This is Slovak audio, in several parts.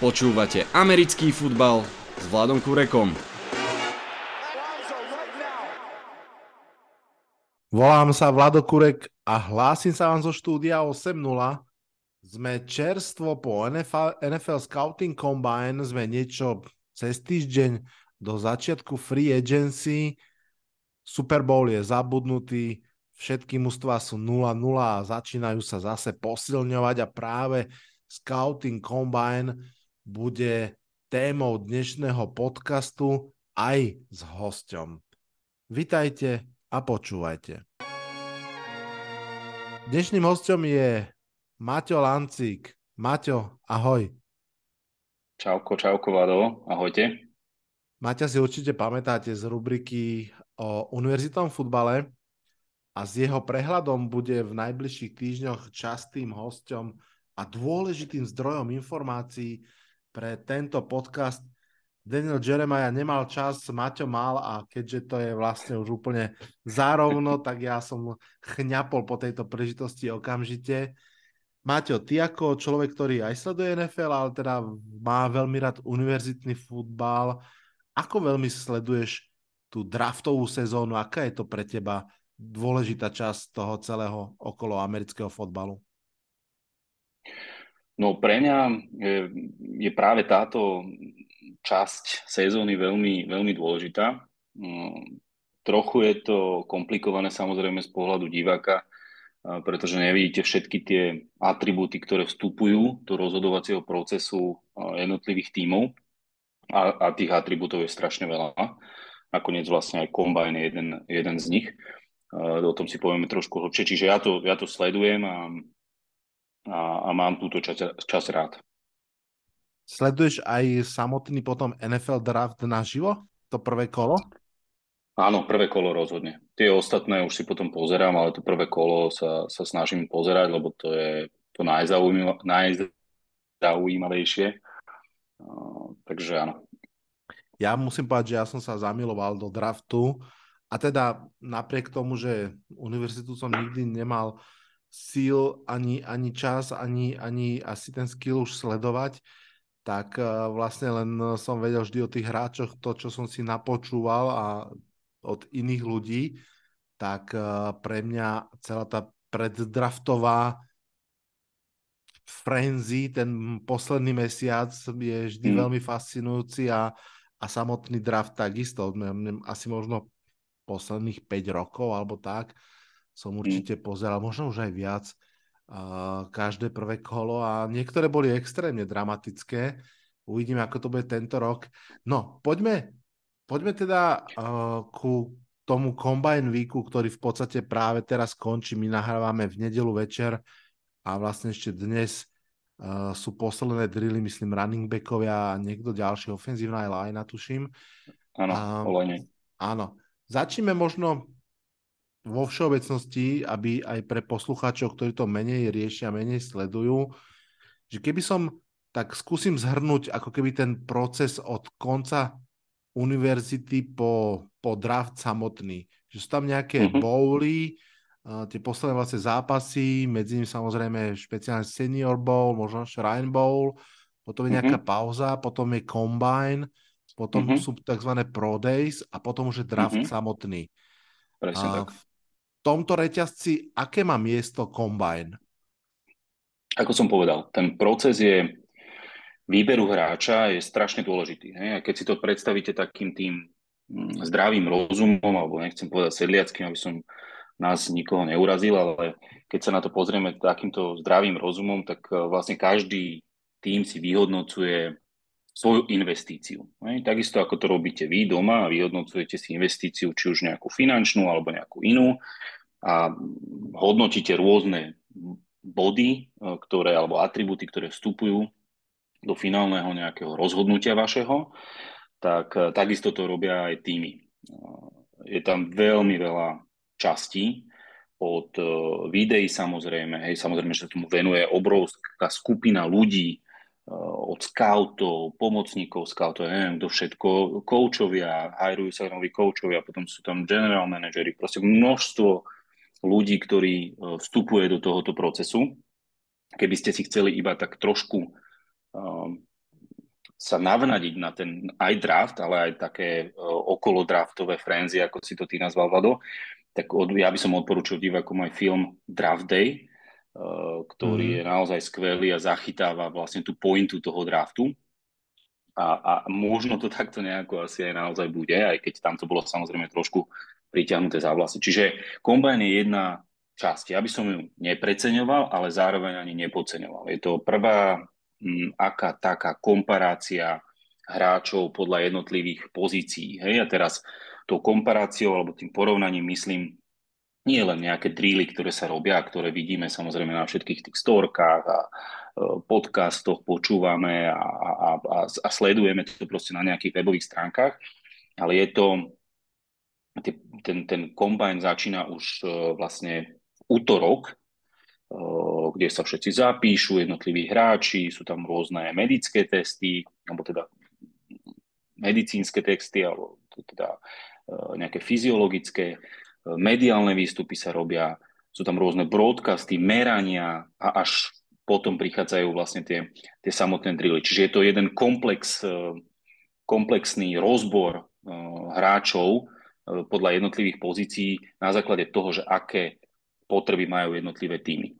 Počúvate americký futbal s Vladom Kurekom. Volám sa Vlado Kurek a hlásim sa vám zo štúdia 8.0. Sme čerstvo po NFL, NFL Scouting Combine, sme niečo cez týždeň do začiatku free agency. Super Bowl je zabudnutý, všetky mužstva sú 0-0 a začínajú sa zase posilňovať a práve Scouting Combine bude témou dnešného podcastu aj s hosťom. Vitajte a počúvajte. Dnešným hostom je Maťo Lancík. Maťo, ahoj. Čauko, čauko, Vado, ahojte. Maťa si určite pamätáte z rubriky o univerzitnom futbale a s jeho prehľadom bude v najbližších týždňoch častým hostom a dôležitým zdrojom informácií pre tento podcast. Daniel Jeremiah nemal čas, Maťo mal a keďže to je vlastne už úplne zárovno, tak ja som chňapol po tejto príležitosti okamžite. Maťo, ty ako človek, ktorý aj sleduje NFL, ale teda má veľmi rád univerzitný futbal, ako veľmi sleduješ tú draftovú sezónu, aká je to pre teba dôležitá časť toho celého okolo amerického fotbalu? No pre mňa je, je práve táto časť sezóny veľmi, veľmi dôležitá. Mm, trochu je to komplikované samozrejme z pohľadu diváka, pretože nevidíte všetky tie atribúty, ktoré vstupujú do rozhodovacieho procesu jednotlivých tímov a, a tých atribútov je strašne veľa. Nakoniec vlastne aj kombajn je jeden, jeden z nich. O tom si povieme trošku hlbšie. Čiže ja to, ja to sledujem a a, a mám túto čas, čas rád. Sleduješ aj samotný potom NFL draft naživo? To prvé kolo? Áno, prvé kolo rozhodne. Tie ostatné už si potom pozerám, ale to prvé kolo sa, sa snažím pozerať, lebo to je to najzaujímavejšie. Uh, takže áno. Ja musím povedať, že ja som sa zamiloval do draftu a teda napriek tomu, že univerzitu som nikdy nemal síl, ani, ani čas, ani, ani asi ten skill už sledovať, tak uh, vlastne len som vedel vždy o tých hráčoch to, čo som si napočúval a od iných ľudí, tak uh, pre mňa celá tá preddraftová frenzy, ten posledný mesiac je vždy mm. veľmi fascinujúci a, a samotný draft takisto. Asi možno posledných 5 rokov alebo tak som mm. určite pozeral, možno už aj viac, uh, každé prvé kolo a niektoré boli extrémne dramatické. Uvidíme, ako to bude tento rok. No, poďme, poďme teda uh, ku tomu Combine Weeku, ktorý v podstate práve teraz končí. My nahrávame v nedelu večer a vlastne ešte dnes uh, sú posledné drily, myslím, running backovia a niekto ďalší, ofenzívna aj line, tuším. Áno, uh, Áno. Začneme možno vo všeobecnosti, aby aj pre poslucháčov, ktorí to menej riešia, menej sledujú, že keby som, tak skúsim zhrnúť ako keby ten proces od konca univerzity po, po draft samotný. Že sú tam nejaké mm-hmm. bowly, uh, tie posledné vlastne zápasy, medzi nimi samozrejme špeciálne Senior Bowl, možno Shrine Bowl, potom je nejaká mm-hmm. pauza, potom je Combine, potom mm-hmm. sú tzv. Pro Days a potom už je draft mm-hmm. samotný. Presne uh, tak tomto reťazci, aké má miesto Combine? Ako som povedal, ten proces je výberu hráča je strašne dôležitý. Ne? A keď si to predstavíte takým tým mm, zdravým rozumom, alebo nechcem povedať sedliackým, aby som nás nikoho neurazil, ale keď sa na to pozrieme takýmto zdravým rozumom, tak e, vlastne každý tým si vyhodnocuje svoju investíciu. Ne? Takisto ako to robíte vy doma a vyhodnocujete si investíciu, či už nejakú finančnú alebo nejakú inú a hodnotíte rôzne body, e, ktoré, alebo atributy, ktoré vstupujú do finálneho nejakého rozhodnutia vašeho, tak e, takisto to robia aj týmy. E, je tam veľmi veľa častí, od videí samozrejme, hej, samozrejme, že tomu venuje obrovská skupina ľudí, od scoutov, pomocníkov scoutov, ja neviem kto všetko, koučovia, hajrujú sa noví koučovia, potom sú tam general manažery, proste množstvo ľudí, ktorí e, vstupuje do tohoto procesu. Keby ste si chceli iba tak trošku uh, sa navnadiť na ten aj draft, ale aj také uh, okolo draftové frenzy, ako si to ty nazval, Vlado, tak od, ja by som odporúčil divákom aj film Draft Day, ktorý mm. je naozaj skvelý a zachytáva vlastne tú pointu toho draftu. A, a možno to takto nejako asi aj naozaj bude, aj keď tam to bolo samozrejme trošku priťahnuté za vlasy. Čiže kombajn je jedna časť. Ja by som ju nepreceňoval, ale zároveň ani nepodceňoval. Je to prvá m, aká taká komparácia hráčov podľa jednotlivých pozícií. Hej? A teraz tou komparáciou alebo tým porovnaním myslím nie len nejaké dríly, ktoré sa robia, ktoré vidíme samozrejme na všetkých tých storkách a e, podcastoch, počúvame a, a, a, a sledujeme to proste na nejakých webových stránkach, ale je to, ten, ten kombajn začína už e, vlastne útorok, kde sa všetci zapíšu, jednotliví hráči, sú tam rôzne medické testy, alebo teda medicínske texty, alebo teda nejaké fyziologické, mediálne výstupy sa robia, sú tam rôzne broadcasty, merania a až potom prichádzajú vlastne tie, tie samotné drily. Čiže je to jeden komplex, komplexný rozbor hráčov podľa jednotlivých pozícií na základe toho, že aké potreby majú jednotlivé týmy.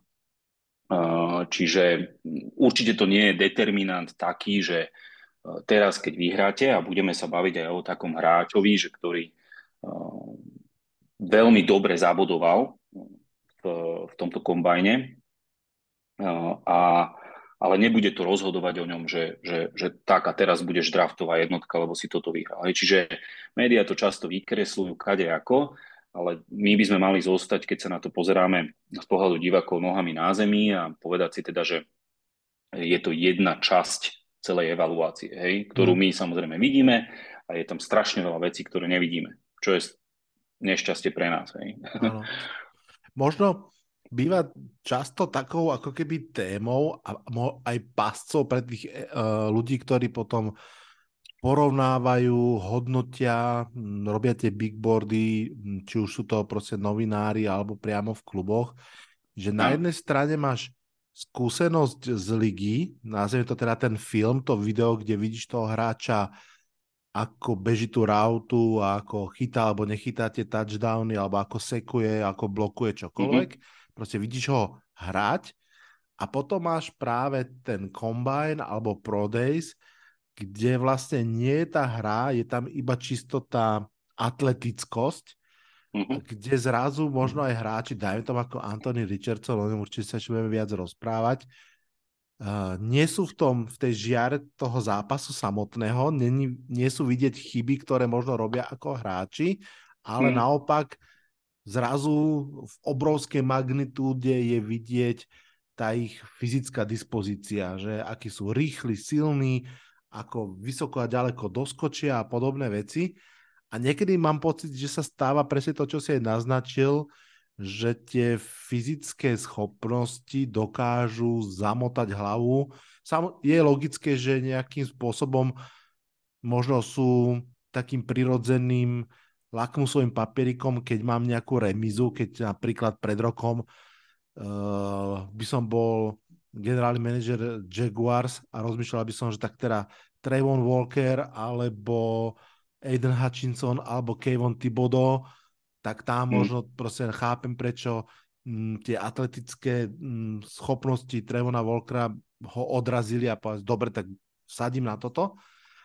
Čiže určite to nie je determinant taký, že teraz, keď vyhráte a budeme sa baviť aj o takom hráčovi, že ktorý veľmi dobre zabodoval v, v tomto kombajne, a, ale nebude to rozhodovať o ňom, že, že, že tak a teraz budeš draftová jednotka, lebo si toto vyhral. Čiže médiá to často vykresľujú kade ako, ale my by sme mali zostať, keď sa na to pozeráme z pohľadu divákov nohami na zemi a povedať si teda, že je to jedna časť celej evaluácie, hej, ktorú mm. my samozrejme vidíme a je tam strašne veľa vecí, ktoré nevidíme, čo je nešťastie pre nás. Hej. Ano. Možno býva často takou ako keby témou a aj pascov pre tých uh, ľudí, ktorí potom porovnávajú, hodnotia, robia tie bigboardy, či už sú to proste novinári alebo priamo v kluboch, že na jednej strane máš skúsenosť z ligy, nazveme to teda ten film, to video, kde vidíš toho hráča, ako beží tú rautu a ako chytá alebo nechytá tie touchdowny, alebo ako sekuje, ako blokuje čokoľvek. Mm-hmm. Proste vidíš ho hrať a potom máš práve ten combine alebo pro days, kde vlastne nie je tá hra, je tam iba čisto tá atletickosť, mm-hmm. kde zrazu možno aj hráči, dajme tam ako Anthony Richardson, o ňom určite sa ešte budeme viac rozprávať, uh, nie sú v, tom, v tej žiare toho zápasu samotného, nie, nie sú vidieť chyby, ktoré možno robia ako hráči, ale mm. naopak zrazu v obrovskej magnitúde je vidieť tá ich fyzická dispozícia, že akí sú rýchli, silní, ako vysoko a ďaleko doskočia a podobné veci. A niekedy mám pocit, že sa stáva presne to, čo si aj naznačil, že tie fyzické schopnosti dokážu zamotať hlavu. Sam, je logické, že nejakým spôsobom možno sú takým prirodzeným lakmusovým papierikom, keď mám nejakú remizu, keď napríklad pred rokom uh, by som bol generálny manažer Jaguars a rozmýšľal by som, že tak teda Trayvon Walker alebo Aiden Hutchinson alebo Kevin Thibodeau, tak tam hmm. možno proste chápem, prečo m, mm, tie atletické m, mm, schopnosti Trevona Walkera ho odrazili a povedali, dobre, tak sadím na toto.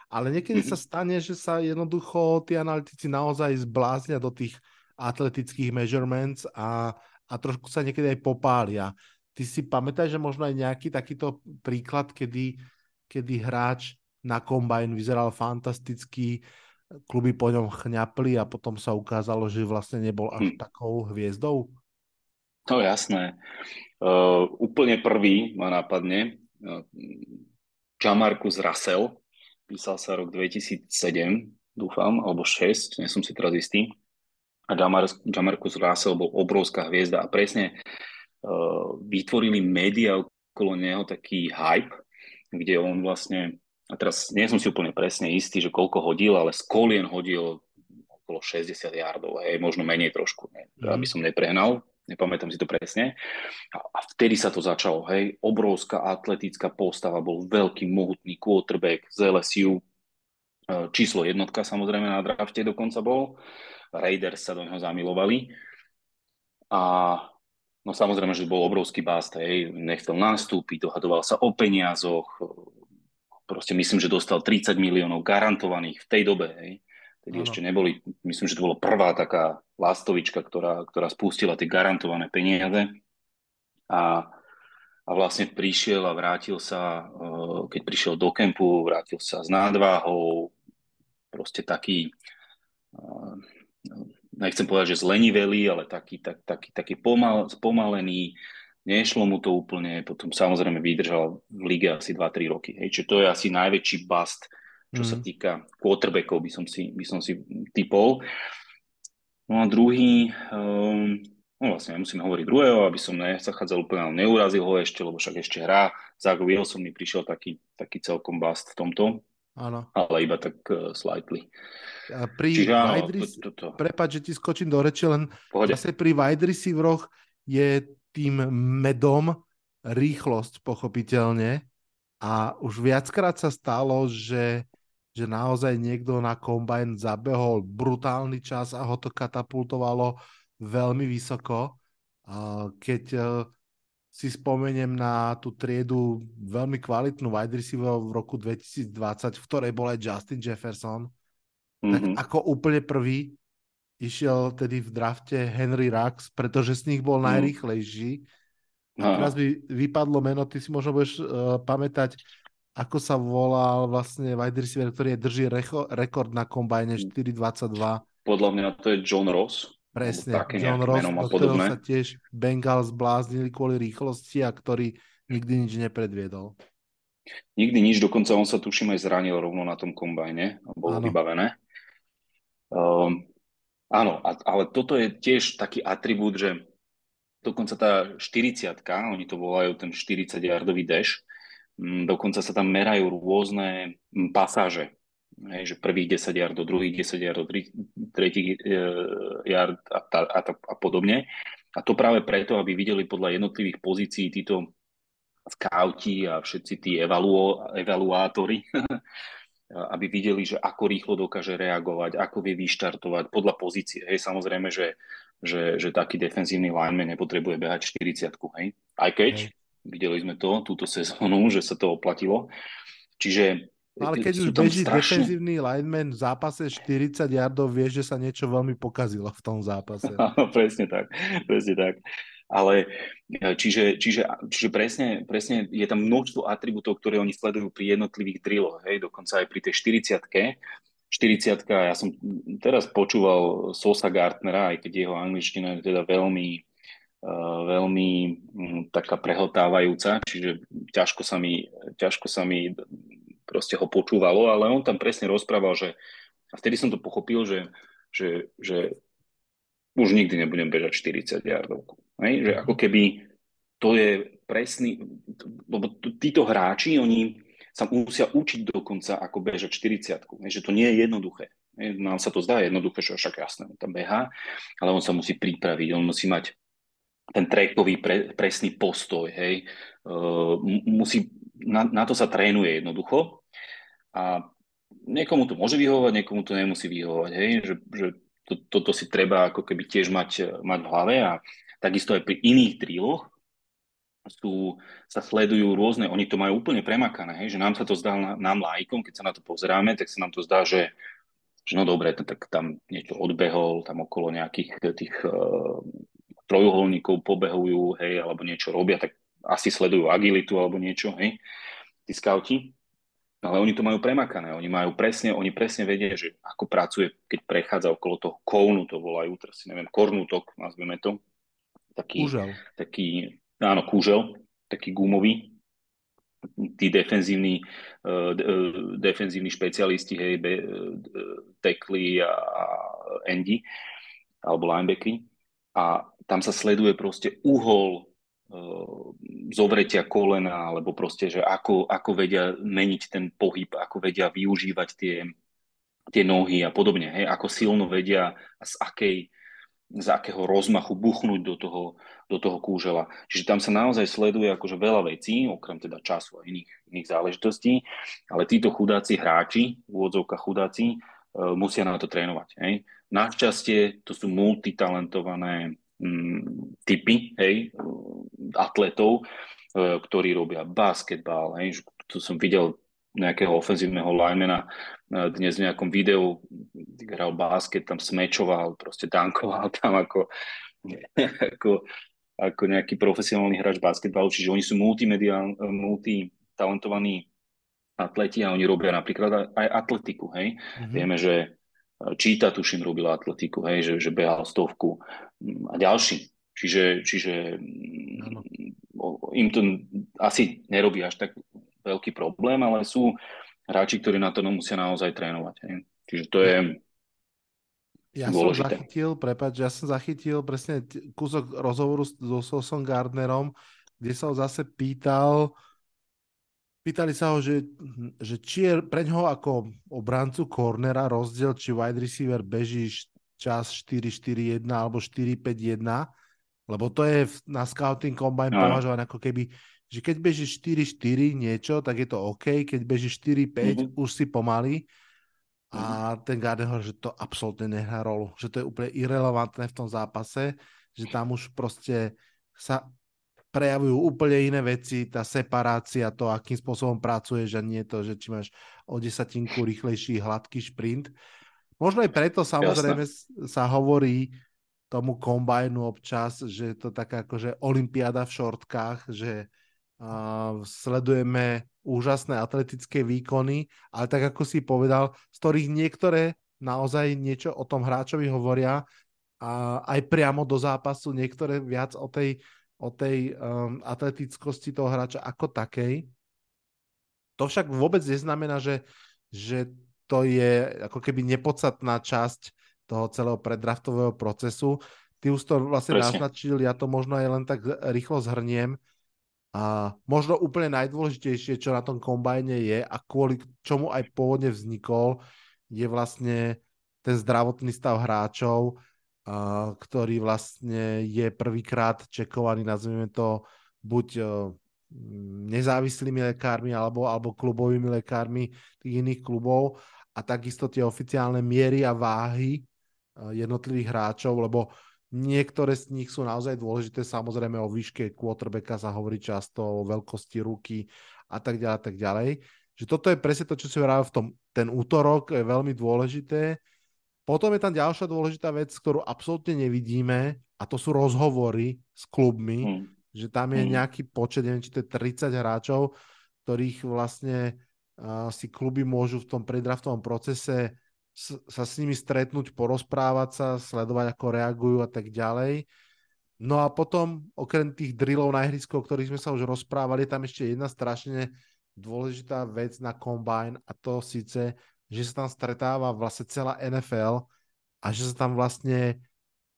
Ale niekedy sa stane, že sa jednoducho tí analytici naozaj zbláznia do tých atletických measurements a, a trošku sa niekedy aj popália. Ty si pamätáš, že možno aj nejaký takýto príklad, kedy, kedy hráč na kombajn vyzeral fantasticky, kluby po ňom chňapli a potom sa ukázalo, že vlastne nebol až hm. takou hviezdou? No jasné. Uh, úplne prvý ma napadne uh, Jamarcus Russell, písal sa rok 2007, dúfam, alebo 6, nie som si teraz istý. A Jamar, Jamarcus Russell bol obrovská hviezda a presne uh, vytvorili médiá okolo neho taký hype, kde on vlastne, a teraz nie som si úplne presne istý, že koľko hodil, ale z kolien hodil okolo 60 yardov, hej, možno menej trošku, ne, mm. aby som neprehnal, nepamätám si to presne. A, a vtedy sa to začalo, hej, obrovská atletická postava, bol veľký, mohutný quarterback z LSU, e, číslo jednotka samozrejme na drafte dokonca bol, Raiders sa do neho zamilovali a no samozrejme, že bol obrovský bast, hej, nechcel nastúpiť, dohadoval sa o peniazoch, proste myslím, že dostal 30 miliónov garantovaných v tej dobe, hej. Tedy ešte neboli, myslím, že to bolo prvá taká lastovička, ktorá, ktorá spustila tie garantované peniaze. A, a vlastne prišiel a vrátil sa, eh, keď prišiel do kempu, vrátil sa s nádvahou, proste taký, eh, nechcem povedať, že zlenivelý, ale taký, tak, taký, taký pomal, spomalený, nešlo mu to úplne, potom samozrejme vydržal v lige asi 2-3 roky. Hej. Čiže to je asi najväčší bust, čo mm. sa mhm. týka quarterbackov, by som si, by som si typol. No a druhý, um, no vlastne nemusím hovoriť druhého, aby som nezachádzal úplne, ale neurazil ho ešte, lebo však ešte hrá. Zach Wilson mi prišiel taký, taký celkom bust v tomto. Áno. Ale iba tak uh, slightly. A pri Čiže, rec- to, to, to. Prepáč, že ti skočím do reči, len Pohode. zase pri wide receiveroch je tým medom rýchlosť, pochopiteľne. A už viackrát sa stalo, že že naozaj niekto na kombajn zabehol brutálny čas a ho to katapultovalo veľmi vysoko. Keď e, si spomeniem na tú triedu veľmi kvalitnú wide receiver v roku 2020, v ktorej bol aj Justin Jefferson, mm-hmm. tak mhm. ako úplne prvý išiel tedy v drafte Henry Rux, pretože z nich bol mm. najrýchlejší. A teraz by vypadlo meno, ty si možno budeš uh, pamätať ako sa volal vlastne wide receiver, ktorý drží recho, rekord na kombajne 4.22. Podľa mňa to je John Ross. Presne, John Ross, do ktorého sa tiež Bengals zbláznili kvôli rýchlosti a ktorý nikdy nič nepredviedol. Nikdy nič, dokonca on sa tuším aj zranil rovno na tom kombajne, bolo vybavené. Um, áno, ale toto je tiež taký atribút, že dokonca tá 40 oni to volajú ten 40-yardový dash, Mm, dokonca sa tam merajú rôzne mm, pasáže. Hej, že prvých 10 yard do druhých 10 yard do tretích e, yard a, a, a, a podobne. A to práve preto, aby videli podľa jednotlivých pozícií títo skauti a všetci tí evaluátori, aby videli, že ako rýchlo dokáže reagovať, ako vie vyštartovať podľa pozície. Hej, samozrejme, že, že, že taký defenzívny lineman nepotrebuje behať 40 hej. Aj keď, hej Videli sme to túto sezónu, že sa to oplatilo. Čiže ale keď už beží strašne... defenzívny lineman v zápase 40 yardov, vieš, že sa niečo veľmi pokazilo v tom zápase. Áno, presne tak, presne tak. Ale e, čiže, čiže, čiže presne, presne je tam množstvo atribútov, ktoré oni sledujú pri jednotlivých drilloch, hej, dokonca aj pri tej 40 40 ja som teraz počúval Sosa Gartnera, aj keď jeho angličtina je teda veľmi, Eh, veľmi mm, taká prehltávajúca, čiže ťažko sa mi, ťažko sa mi proste ho počúvalo, ale on tam presne rozprával, že a vtedy som to pochopil, že, že, že už nikdy nebudem bežať 40 yardov. Hej? Že ako keby to je presný, lebo títo hráči, oni sa musia učiť dokonca, ako bežať 40 že to nie je jednoduché. Nám sa to zdá jednoduché, že však jasné, on tam beha, ale on sa musí pripraviť, on musí mať ten trackový pre, presný postoj, hej. Musí, na, na to sa trénuje jednoducho a niekomu to môže vyhovovať, niekomu to nemusí vyhovovať, hej, že, že to, toto si treba ako keby tiež mať, mať v hlave a takisto aj pri iných drilloch sú, sa sledujú rôzne, oni to majú úplne premakané, hej, že nám sa to zdá, nám lajkom, keď sa na to pozeráme, tak sa nám to zdá, že, že no dobre, tak tam niečo odbehol, tam okolo nejakých tých uh, trojuholníkov pobehujú, hej, alebo niečo robia, tak asi sledujú agilitu alebo niečo, hej, tí skauti. Ale oni to majú premakané, oni majú presne, oni presne vedia, že ako pracuje, keď prechádza okolo toho kounu, to volajú, teraz si neviem, kornutok, nazveme to. Taký, kúžel. taký, áno, kúžel, taký gumový, tí defenzívni, uh, defenzívni špecialisti, hej, be, uh, tekli a, a endi, alebo linebackery. A tam sa sleduje proste uhol uh, zovretia kolena, alebo proste, že ako, ako vedia meniť ten pohyb, ako vedia využívať tie, tie nohy a podobne, hej, ako silno vedia a z akej, z akého rozmachu buchnúť do toho, do toho kúžela. Čiže tam sa naozaj sleduje akože veľa vecí, okrem teda času a iných, iných záležitostí, ale títo chudáci hráči, úvodzovka chudáci, uh, musia na to trénovať. Hej. Našťastie to sú multitalentované mm, typy hej, atletov, uh, ktorí robia basketbal. Hej. Tu som videl nejakého ofenzívneho linemana dnes v nejakom videu hral basket, tam smečoval, proste dankoval tam ako, ako, ako nejaký profesionálny hráč basketbalu, čiže oni sú multitalentovaní atleti a oni robia napríklad aj atletiku, hej. Mm-hmm. Vieme, že e, Číta, tuším, robil atletiku, hej, že, že behal stovku mm, a ďalší. Čiže, čiže mm, im to asi nerobí až tak veľký problém, ale sú hráči, ktorí na to musia naozaj trénovať. Hej. Čiže to je ja dôležité. som zachytil, prepáč, ja som zachytil presne kúsok rozhovoru so Sosom Gardnerom, kde sa ho zase pýtal, pýtali sa ho, že, že či je pre ňoho ako obrancu cornera rozdiel, či wide receiver beží čas 4-4-1 alebo 4-5-1, lebo to je na scouting combine no. považované ako keby že keď beží 4-4 niečo, tak je to OK, keď beží 4-5, mm-hmm. už si pomaly. A mhm. ten Garden hovorí, že to absolútne nehrá rolu, že to je úplne irrelevantné v tom zápase, že tam už proste sa prejavujú úplne iné veci, tá separácia, to, akým spôsobom pracuješ a nie to, že či máš o desatinku rýchlejší hladký šprint. Možno aj preto samozrejme Jasne. sa hovorí tomu kombajnu občas, že je to taká akože olimpiáda v šortkách, že sledujeme úžasné atletické výkony, ale tak ako si povedal, z ktorých niektoré naozaj niečo o tom hráčovi hovoria a aj priamo do zápasu, niektoré viac o tej, o tej um, atletickosti toho hráča ako takej. To však vôbec neznamená, že, že to je ako keby nepodstatná časť toho celého predraftového procesu. Ty už to vlastne Presne. naznačil, ja to možno aj len tak rýchlo zhrniem. A možno úplne najdôležitejšie, čo na tom kombajne je a kvôli čomu aj pôvodne vznikol, je vlastne ten zdravotný stav hráčov, ktorý vlastne je prvýkrát čekovaný, nazvime to, buď e, nezávislými lekármi alebo, alebo klubovými lekármi tých iných klubov. A takisto tie oficiálne miery a váhy e, jednotlivých hráčov, lebo Niektoré z nich sú naozaj dôležité, samozrejme o výške quarterbacka sa hovorí často, o veľkosti ruky a tak ďalej, a tak ďalej. Že toto je presne to, čo si hovoril v tom, ten útorok je veľmi dôležité. Potom je tam ďalšia dôležitá vec, ktorú absolútne nevidíme a to sú rozhovory s klubmi, mm. že tam je mm. nejaký počet, neviem, či to je 30 hráčov, ktorých vlastne uh, si kluby môžu v tom predraftovom procese sa s nimi stretnúť, porozprávať sa, sledovať, ako reagujú a tak ďalej. No a potom, okrem tých drillov na ihrisku, o ktorých sme sa už rozprávali, tam ešte jedna strašne dôležitá vec na Combine a to síce, že sa tam stretáva vlastne celá NFL a že sa tam vlastne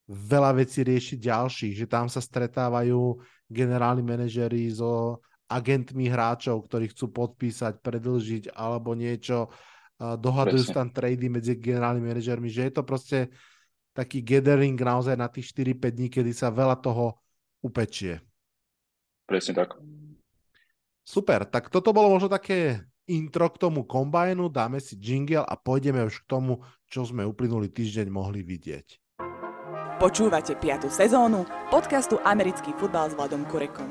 veľa vecí rieši ďalších, že tam sa stretávajú generálni manažeri so agentmi hráčov, ktorí chcú podpísať, predlžiť alebo niečo dohadujú sa tam trady medzi generálnymi manažermi, že je to proste taký gathering naozaj na tých 4-5 dní, kedy sa veľa toho upečie. Presne tak. Super, tak toto bolo možno také intro k tomu kombajnu, dáme si jingle a pôjdeme už k tomu, čo sme uplynulý týždeň mohli vidieť. Počúvate 5. sezónu podcastu Americký futbal s Vladom Kurekom.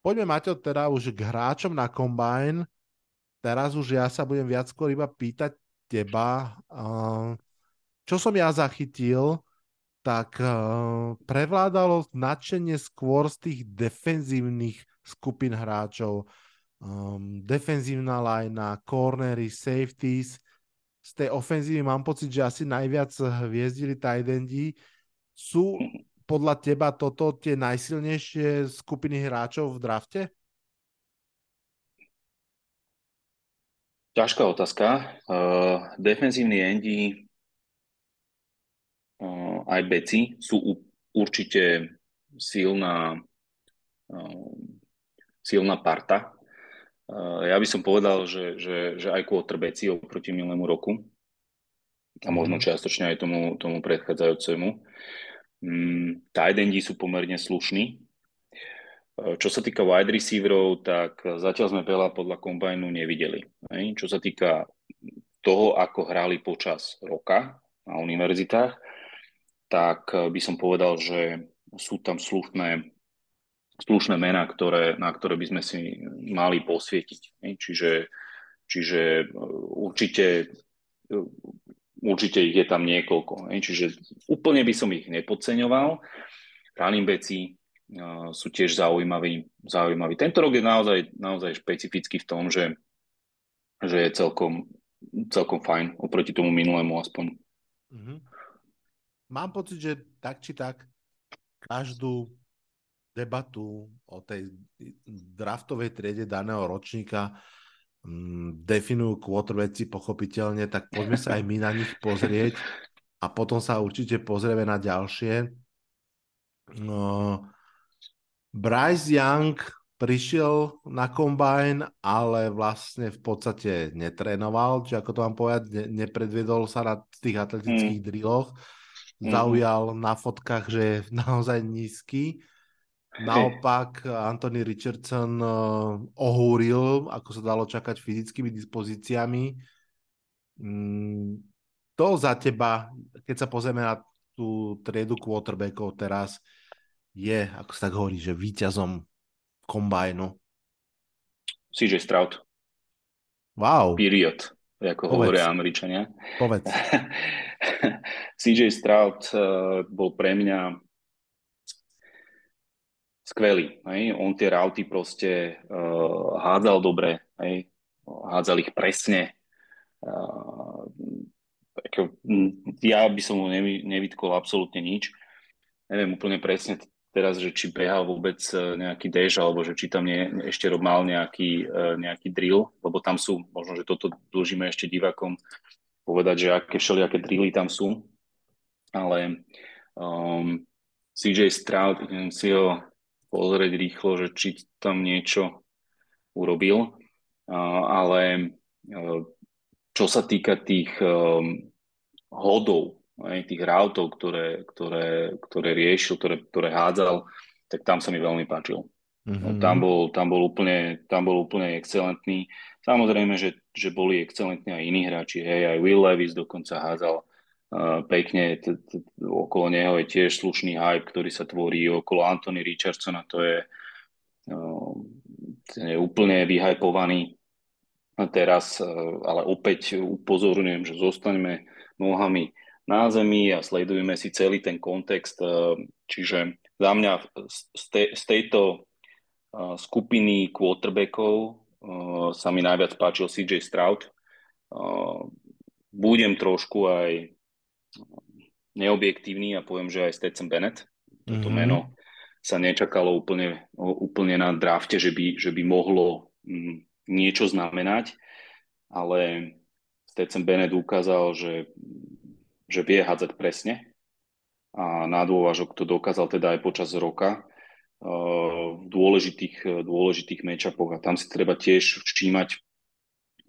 Poďme, Maťo, teda už k hráčom na kombajn teraz už ja sa budem viac skôr iba pýtať teba, čo som ja zachytil, tak prevládalo nadšenie skôr z tých defenzívnych skupín hráčov. Um, defenzívna lajna, cornery, safeties. Z tej ofenzívy mám pocit, že asi najviac hviezdili tight. Sú podľa teba toto tie najsilnejšie skupiny hráčov v drafte? Ťažká otázka. Uh, defenzívni endi uh, aj beci sú u, určite silná, uh, silná parta. Uh, ja by som povedal, že, že, že aj quarterbacki oproti minulému roku. a možno mhm. čiastočne aj tomu, tomu predchádzajúcemu. Mm, tight endi sú pomerne slušní. Čo sa týka wide receiverov, tak zatiaľ sme veľa podľa kombajnu nevideli. Čo sa týka toho, ako hrali počas roka na univerzitách, tak by som povedal, že sú tam slušné, slušné mená, ktoré, na ktoré by sme si mali posvietiť. Čiže, čiže určite určite ich je tam niekoľko. Čiže úplne by som ich nepodceňoval. Running uh, sú tiež zaujímaví, zaujímaví. Tento rok je naozaj, naozaj špecifický v tom, že, že je celkom, celkom fajn oproti tomu minulému aspoň. Mm-hmm. Mám pocit, že tak či tak každú debatu o tej draftovej triede daného ročníka Mm, definujú quarterbacki pochopiteľne, tak poďme sa aj my na nich pozrieť a potom sa určite pozrieme na ďalšie. No, Bryce Young prišiel na kombajn, ale vlastne v podstate netrénoval, či ako to mám povedať, ne, nepredviedol sa na tých atletických mm. drilloch. Zaujal mm. na fotkách, že je naozaj nízky Naopak Anthony Richardson eh, ohúril, ako sa dalo čakať, fyzickými dispozíciami. Mm, to za teba, keď sa pozrieme na tú triedu quarterbackov teraz, je, ako sa tak hovorí, že víťazom kombajnu. CJ Stroud. Wow. Period, ako Povedz. hovoria Američania. Povedz. CJ Stroud uh, bol pre mňa skvelý. Hej? On tie rauty proste uh, hádzal dobre, hej? hádzal ich presne. Uh, ako, ja by som mu nevy, nevytkol absolútne nič. Neviem úplne presne teraz, že či behal vôbec e, nejaký dež, alebo že či tam nie, ešte mal nejaký, nejaký drill, lebo tam sú, možno, že toto dlžíme ešte divakom povedať, že aké všelijaké drilly tam sú. Ale um, CJ Stroud, idem si ho pozrieť rýchlo, že či tam niečo urobil. Ale čo sa týka tých hodov, tých routov, ktoré, ktoré, ktoré riešil, ktoré, ktoré hádzal, tak tam sa mi veľmi páčil. Mm-hmm. Tam, bol, tam, bol úplne, tam bol úplne excelentný. Samozrejme, že, že boli excelentní aj iní hráči. Hej, aj Will Levis dokonca hádzal pekne, t- t- okolo neho je tiež slušný hype, ktorý sa tvorí okolo Anthony Richardsona, to je, ten je úplne vyhypovaný teraz, ale opäť upozorňujem, že zostaneme nohami na zemi a sledujeme si celý ten kontext, čiže za mňa z, te, z tejto skupiny quarterbackov sa mi najviac páčil CJ Stroud. Budem trošku aj neobjektívny a poviem, že aj Stetson Bennett. Toto mm-hmm. meno sa nečakalo úplne, úplne na drafte, že by, že by mohlo mm, niečo znamenať, ale Stetson Bennett ukázal, že, že vie hádzať presne. A na dôvažok to dokázal teda aj počas roka uh, v dôležitých, dôležitých matchupoch. A tam si treba tiež všímať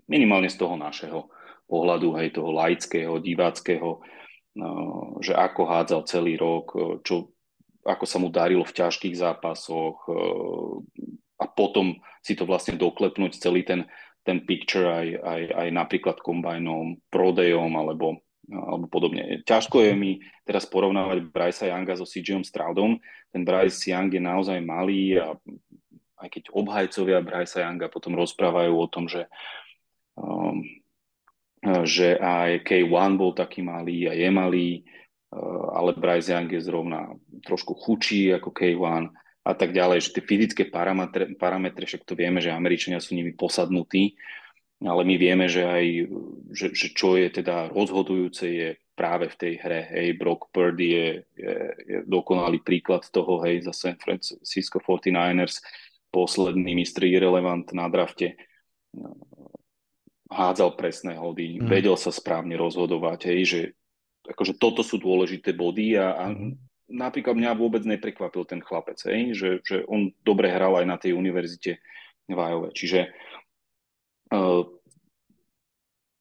minimálne z toho našeho pohľadu, hej, toho laického, diváckého, No, že ako hádzal celý rok, čo, ako sa mu darilo v ťažkých zápasoch a potom si to vlastne doklepnúť celý ten, ten picture aj, aj, aj napríklad kombajnom, prodejom alebo, alebo podobne. Ťažko je mi teraz porovnávať Bryce Younga so CJ Stroudom. Ten Bryce Young je naozaj malý a aj keď obhajcovia Bryce Younga potom rozprávajú o tom, že um, že aj K1 bol taký malý a je malý, eh, ale Bryce Young je zrovna trošku chučí ako K1 a tak ďalej, že tie fyzické parametre, parametre, však to vieme, že Američania sú nimi posadnutí, ale my vieme, že aj, že, že čo je teda rozhodujúce je práve v tej hre, hej, Brock Purdy je, je, je dokonalý príklad toho, hej, za San Francisco 49ers, posledný mistr irrelevant na drafte, hádzal presné hody, mm. vedel sa správne rozhodovať, hej, že akože toto sú dôležité body a, a mm. napríklad mňa vôbec neprekvapil ten chlapec, hej, že, že on dobre hral aj na tej univerzite v Iowa. Čiže uh,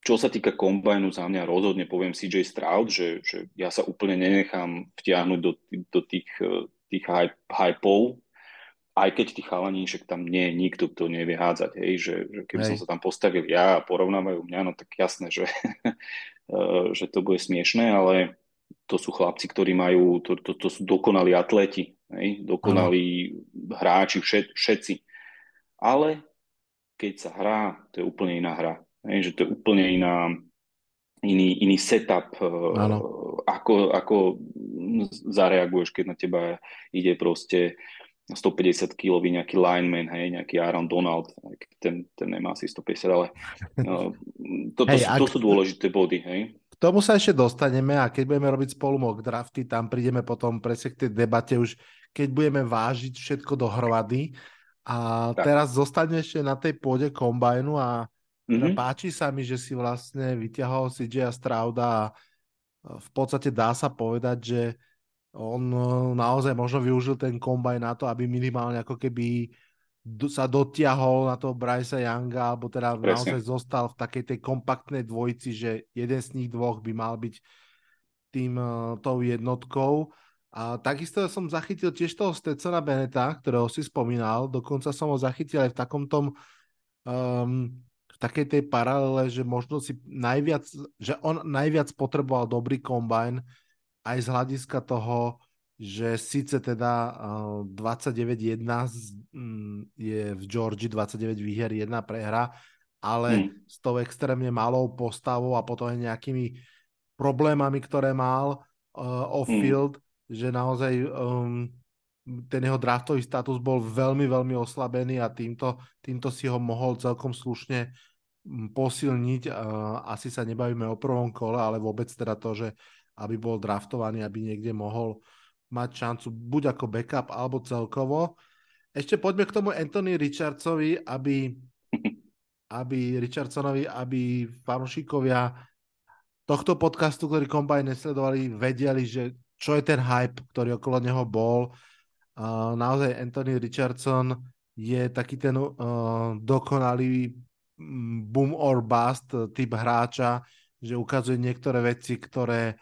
čo sa týka kombajnu, za mňa rozhodne poviem CJ Stroud, že, že ja sa úplne nenechám vtiahnuť do, do tých, tých hypeov, aj keď tí chalani, však tam nie je nikto, kto nevie hádzať, hej, že, že keby hej. som sa tam postavil ja a porovnávajú mňa, no tak jasné, že, že to bude smiešné, ale to sú chlapci, ktorí majú, to, to, to sú dokonalí atleti, hej, dokonalí hráči, všet, všetci. Ale keď sa hrá, to je úplne iná hra. Hej, že to je úplne iná, iný, iný setup, ano. ako, ako zareaguješ, keď na teba ide proste 150 kg nejaký lineman, hej, nejaký Aaron Donald, ten, ten nemá asi 150, ale uh, to, to, hej, sú, to ak... sú dôležité body, hej. K tomu sa ešte dostaneme a keď budeme robiť spolu mock drafty, tam prídeme potom presne k tej debate už, keď budeme vážiť všetko dohromady. A tak. teraz zostane ešte na tej pôde kombajnu a Mm-hmm. Páči sa mi, že si vlastne vyťahol CJ Strauda a v podstate dá sa povedať, že on e, naozaj možno využil ten kombaj na to, aby minimálne ako keby sa dotiahol na toho Brysa Younga, alebo teda Presne. naozaj zostal v takej tej kompaktnej dvojici, že jeden z nich dvoch by mal byť tým uh, tou jednotkou. A takisto som zachytil tiež toho Stetsona Beneta, ktorého si spomínal, dokonca som ho zachytil aj v takom tom um, takej tej paralele, že možno si najviac, že on najviac potreboval dobrý kombajn aj z hľadiska toho, že síce teda uh, 29-1 um, je v Georgii 29 výher, jedna prehra, ale hmm. s tou extrémne malou postavou a potom aj nejakými problémami, ktoré mal uh, off-field, hmm. Že naozaj um, ten jeho draftový status bol veľmi, veľmi oslabený a týmto, týmto si ho mohol celkom slušne posilniť. Asi sa nebavíme o prvom kole, ale vôbec teda to, že aby bol draftovaný, aby niekde mohol mať šancu buď ako backup alebo celkovo. Ešte poďme k tomu Anthony Richardsovi, aby, aby Richardsonovi, aby fanúšikovia tohto podcastu, ktorý kombaj nesledovali, vedeli, že čo je ten hype, ktorý okolo neho bol. Uh, naozaj Anthony Richardson je taký ten uh, dokonalý boom or bust typ hráča, že ukazuje niektoré veci, ktoré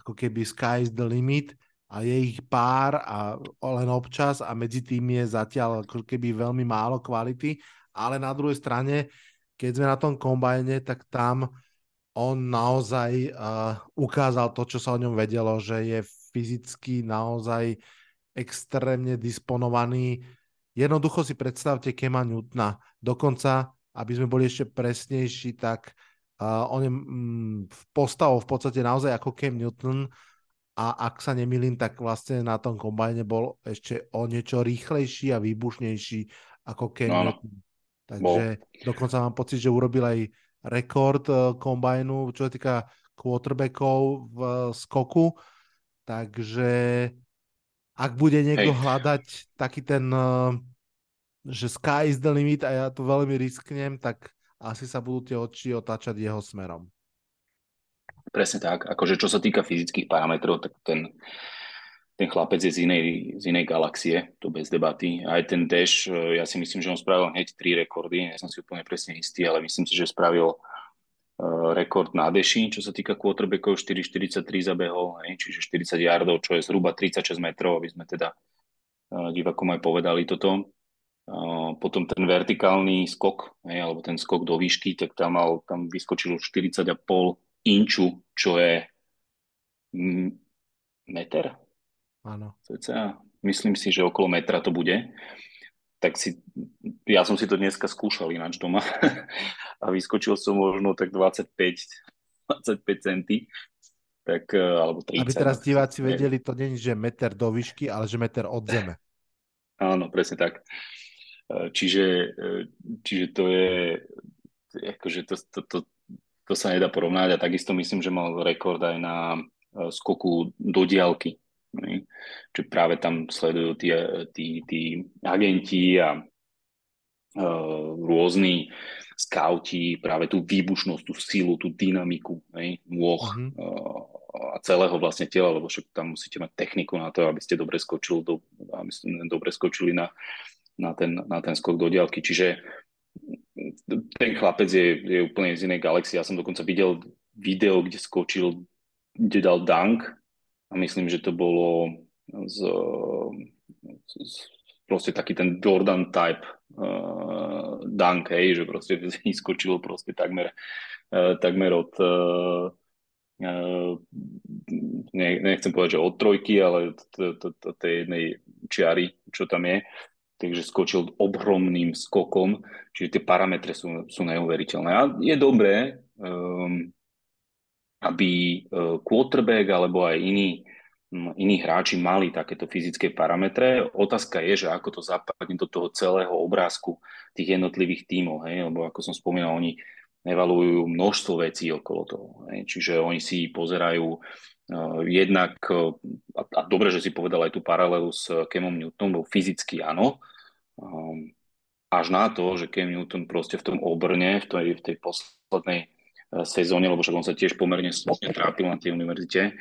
ako keby sky is the limit a je ich pár a len občas a medzi tým je zatiaľ ako keby veľmi málo kvality, ale na druhej strane, keď sme na tom kombajne, tak tam on naozaj uh, ukázal to, čo sa o ňom vedelo, že je fyzicky naozaj extrémne disponovaný. Jednoducho si predstavte Kema Newtona. Dokonca aby sme boli ešte presnejší, tak uh, on je mm, postavou v podstate naozaj ako Cam Newton a ak sa nemýlim, tak vlastne na tom kombajne bol ešte o niečo rýchlejší a výbušnejší ako Cam no, Newton. Takže bol. dokonca mám pocit, že urobil aj rekord uh, kombajnu, čo sa týka quarterbackov v uh, skoku. Takže ak bude niekto Hej. hľadať taký ten uh, že sky is the limit a ja to veľmi risknem, tak asi sa budú tie oči otáčať jeho smerom. Presne tak. Akože čo sa týka fyzických parametrov, tak ten, ten chlapec je z inej, z inej galaxie, to bez debaty. Aj ten Dash, e, ja si myslím, že on spravil hneď tri rekordy, ja som si úplne presne istý, ale myslím si, že spravil uh, rekord na Deši, čo sa týka quarterbackov, 4,43 zabehol, hej, čiže 40 yardov, čo je zhruba 36 metrov, aby sme teda uh, divakom aj povedali toto potom ten vertikálny skok, hej, alebo ten skok do výšky, tak tam, mal, tam vyskočil 40,5 inču, čo je meter. Áno. Myslím si, že okolo metra to bude. Tak si, ja som si to dneska skúšal ináč doma a vyskočil som možno tak 25, 25 centy. Tak, e, alebo 30. Aby teraz diváci vedeli, to je, že meter do výšky, ale že meter od zeme. Áno, presne tak. Čiže, čiže to je, akože to, to, to, to sa nedá porovnať a takisto myslím, že mal rekord aj na e, skoku do diálky. Čiže práve tam sledujú tí, tí, tí agenti a rôzni skauti práve tú výbušnosť, tú silu, tú dynamiku, ne? nôh uh, a celého vlastne tela, lebo však tam musíte mať techniku na to, aby ste dobre skočili, do, aby ste dobre skočili na, na ten, na ten skok do diálky. Čiže ten chlapec je, je úplne z inej galaxie. Ja som dokonca videl video, kde skočil, kde dal dunk a myslím, že to bolo z, z proste taký ten Jordan type uh, dunk, hej, že proste skočil proste takmer, uh, takmer od uh, ne, nechcem povedať, že od trojky, ale tej jednej čiary, čo tam je, takže skočil ohromným skokom, čiže tie parametre sú, sú neuveriteľné. A je dobré, um, aby quarterback alebo aj iní, iní hráči mali takéto fyzické parametre. Otázka je, že ako to zapadne do toho celého obrázku tých jednotlivých tímov, hej? lebo ako som spomínal, oni evaluujú množstvo vecí okolo toho. Hej? Čiže oni si pozerajú Uh, jednak, uh, a, a dobre, že si povedal aj tú paralelu s Kemom Newtonom, fyzicky áno, um, až na to, že Cam Newton proste v tom obrne, v tej, v tej poslednej uh, sezóne, lebo však on sa tiež pomerne slušne trápil na tej univerzite,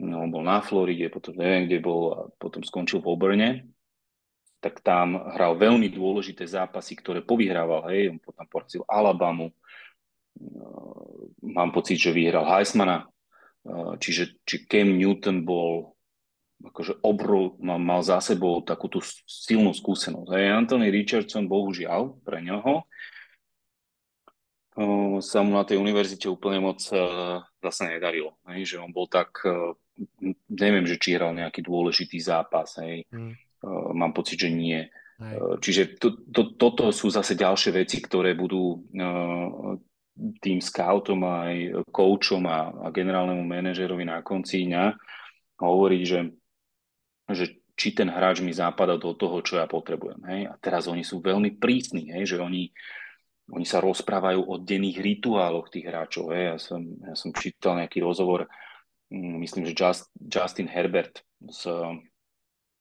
no, bol na Floride, potom neviem, kde bol, a potom skončil v obrne, tak tam hral veľmi dôležité zápasy, ktoré povyhrával, hej, on potom porazil Alabamu, uh, mám pocit, že vyhral Heismana, uh, čiže či Cam Newton bol akože obrov, mal, mal za sebou takú tú silnú skúsenosť. Hej, Anthony Richardson, bohužiaľ, pre uh, sa mu na tej univerzite úplne moc uh, zase nedarilo. Hej, že on bol tak, uh, neviem, že či hral nejaký dôležitý zápas, hej. Mm. Uh, mám pocit, že nie. Uh, čiže to, to, toto sú zase ďalšie veci, ktoré budú uh, tým scoutom aj coachom a, a generálnemu manažerovi na konci dňa hovoriť, že že či ten hráč mi západa do toho, čo ja potrebujem. Hej? A teraz oni sú veľmi prísni, hej? že oni, oni sa rozprávajú o denných rituáloch tých hráčov. Hej? Ja, som, ja som čítal nejaký rozhovor, mm, myslím, že Just, Justin Herbert z,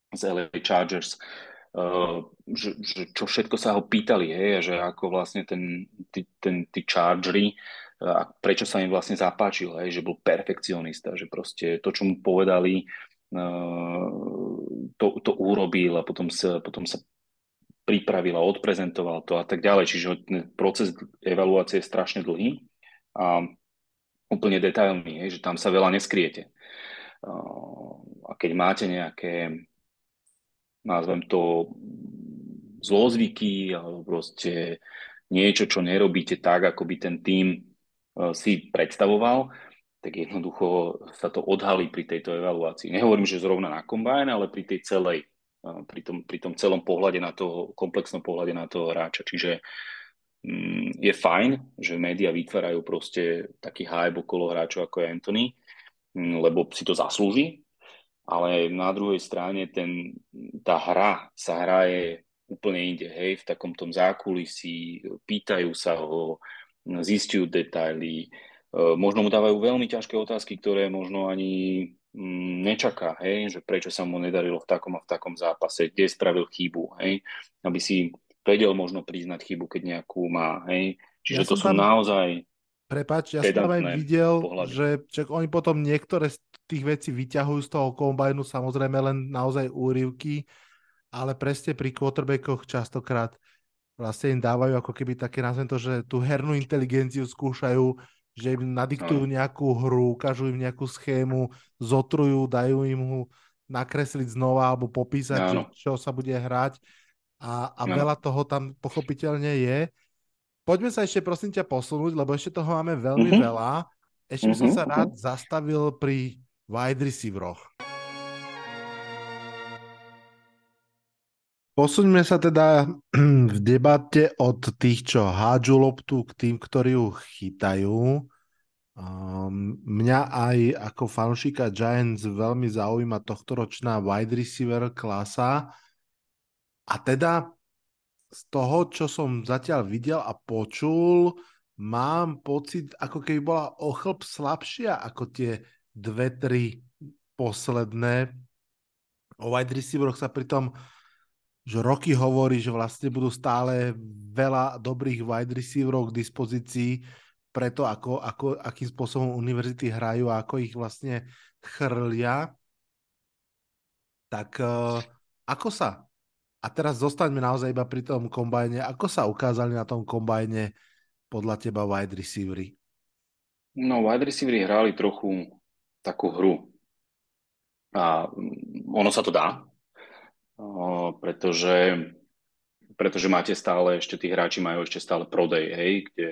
z LA Chargers, uh, že, že čo všetko sa ho pýtali, hej? že ako vlastne ten, tí, ten, tí Chargery, a prečo sa im vlastne zapáčil, hej? že bol perfekcionista, že proste to, čo mu povedali, to, to urobil a potom sa, potom sa pripravil a odprezentoval to a tak ďalej. Čiže ten proces evaluácie je strašne dlhý a úplne detailný, že tam sa veľa neskriete. A keď máte nejaké, nazvem to, zlozvyky alebo proste niečo, čo nerobíte tak, ako by ten tým si predstavoval, tak jednoducho sa to odhalí pri tejto evaluácii. Nehovorím, že zrovna na kombajne, ale pri tej celej, pri tom, pri tom celom pohľade na toho, komplexnom pohľade na toho hráča. Čiže mm, je fajn, že médiá vytvárajú proste taký hype okolo hráčov ako je Anthony, mm, lebo si to zaslúži, ale na druhej strane ten, tá hra sa hraje úplne inde, hej, v takom tom zákulisí, pýtajú sa ho, zistujú detaily, E, možno mu dávajú veľmi ťažké otázky, ktoré možno ani nečaká, hej, že prečo sa mu nedarilo v takom a v takom zápase, kde spravil chybu, hej, aby si vedel možno priznať chybu, keď nejakú má, hej. Čiže ja to sú tam... naozaj Prepač, ja som tam aj videl, pohľady. že čak oni potom niektoré z tých vecí vyťahujú z toho kombajnu, samozrejme len naozaj úrivky, ale presne pri quarterbackoch častokrát vlastne im dávajú ako keby také, nazvem to, že tú hernú inteligenciu skúšajú že im nadiktujú nejakú hru, ukážu im nejakú schému, zotrujú, dajú im ho nakresliť znova alebo popísať, čo, čo sa bude hrať a, a veľa toho tam pochopiteľne je. Poďme sa ešte prosím ťa posunúť, lebo ešte toho máme veľmi mm-hmm. veľa. Ešte by som mm-hmm. sa rád mhm. zastavil pri wide receiveroch. Posuňme sa teda v debate od tých, čo hádžu loptu, k tým, ktorí ju chytajú. Um, mňa aj ako fanúšika Giants veľmi zaujíma tohtoročná wide receiver klasa. A teda z toho, čo som zatiaľ videl a počul, mám pocit, ako keby bola o slabšia ako tie dve, tri posledné. O wide receiveroch sa pritom že roky hovorí, že vlastne budú stále veľa dobrých wide receiverov k dispozícii pre to, ako, ako, akým spôsobom univerzity hrajú a ako ich vlastne chrlia. Tak uh, ako sa, a teraz zostaňme naozaj iba pri tom kombajne, ako sa ukázali na tom kombajne podľa teba wide receivery? No, wide receivery hrali trochu takú hru. A mm, ono sa to dá, pretože, pretože máte stále, ešte tí hráči majú ešte stále prodej, hej, kde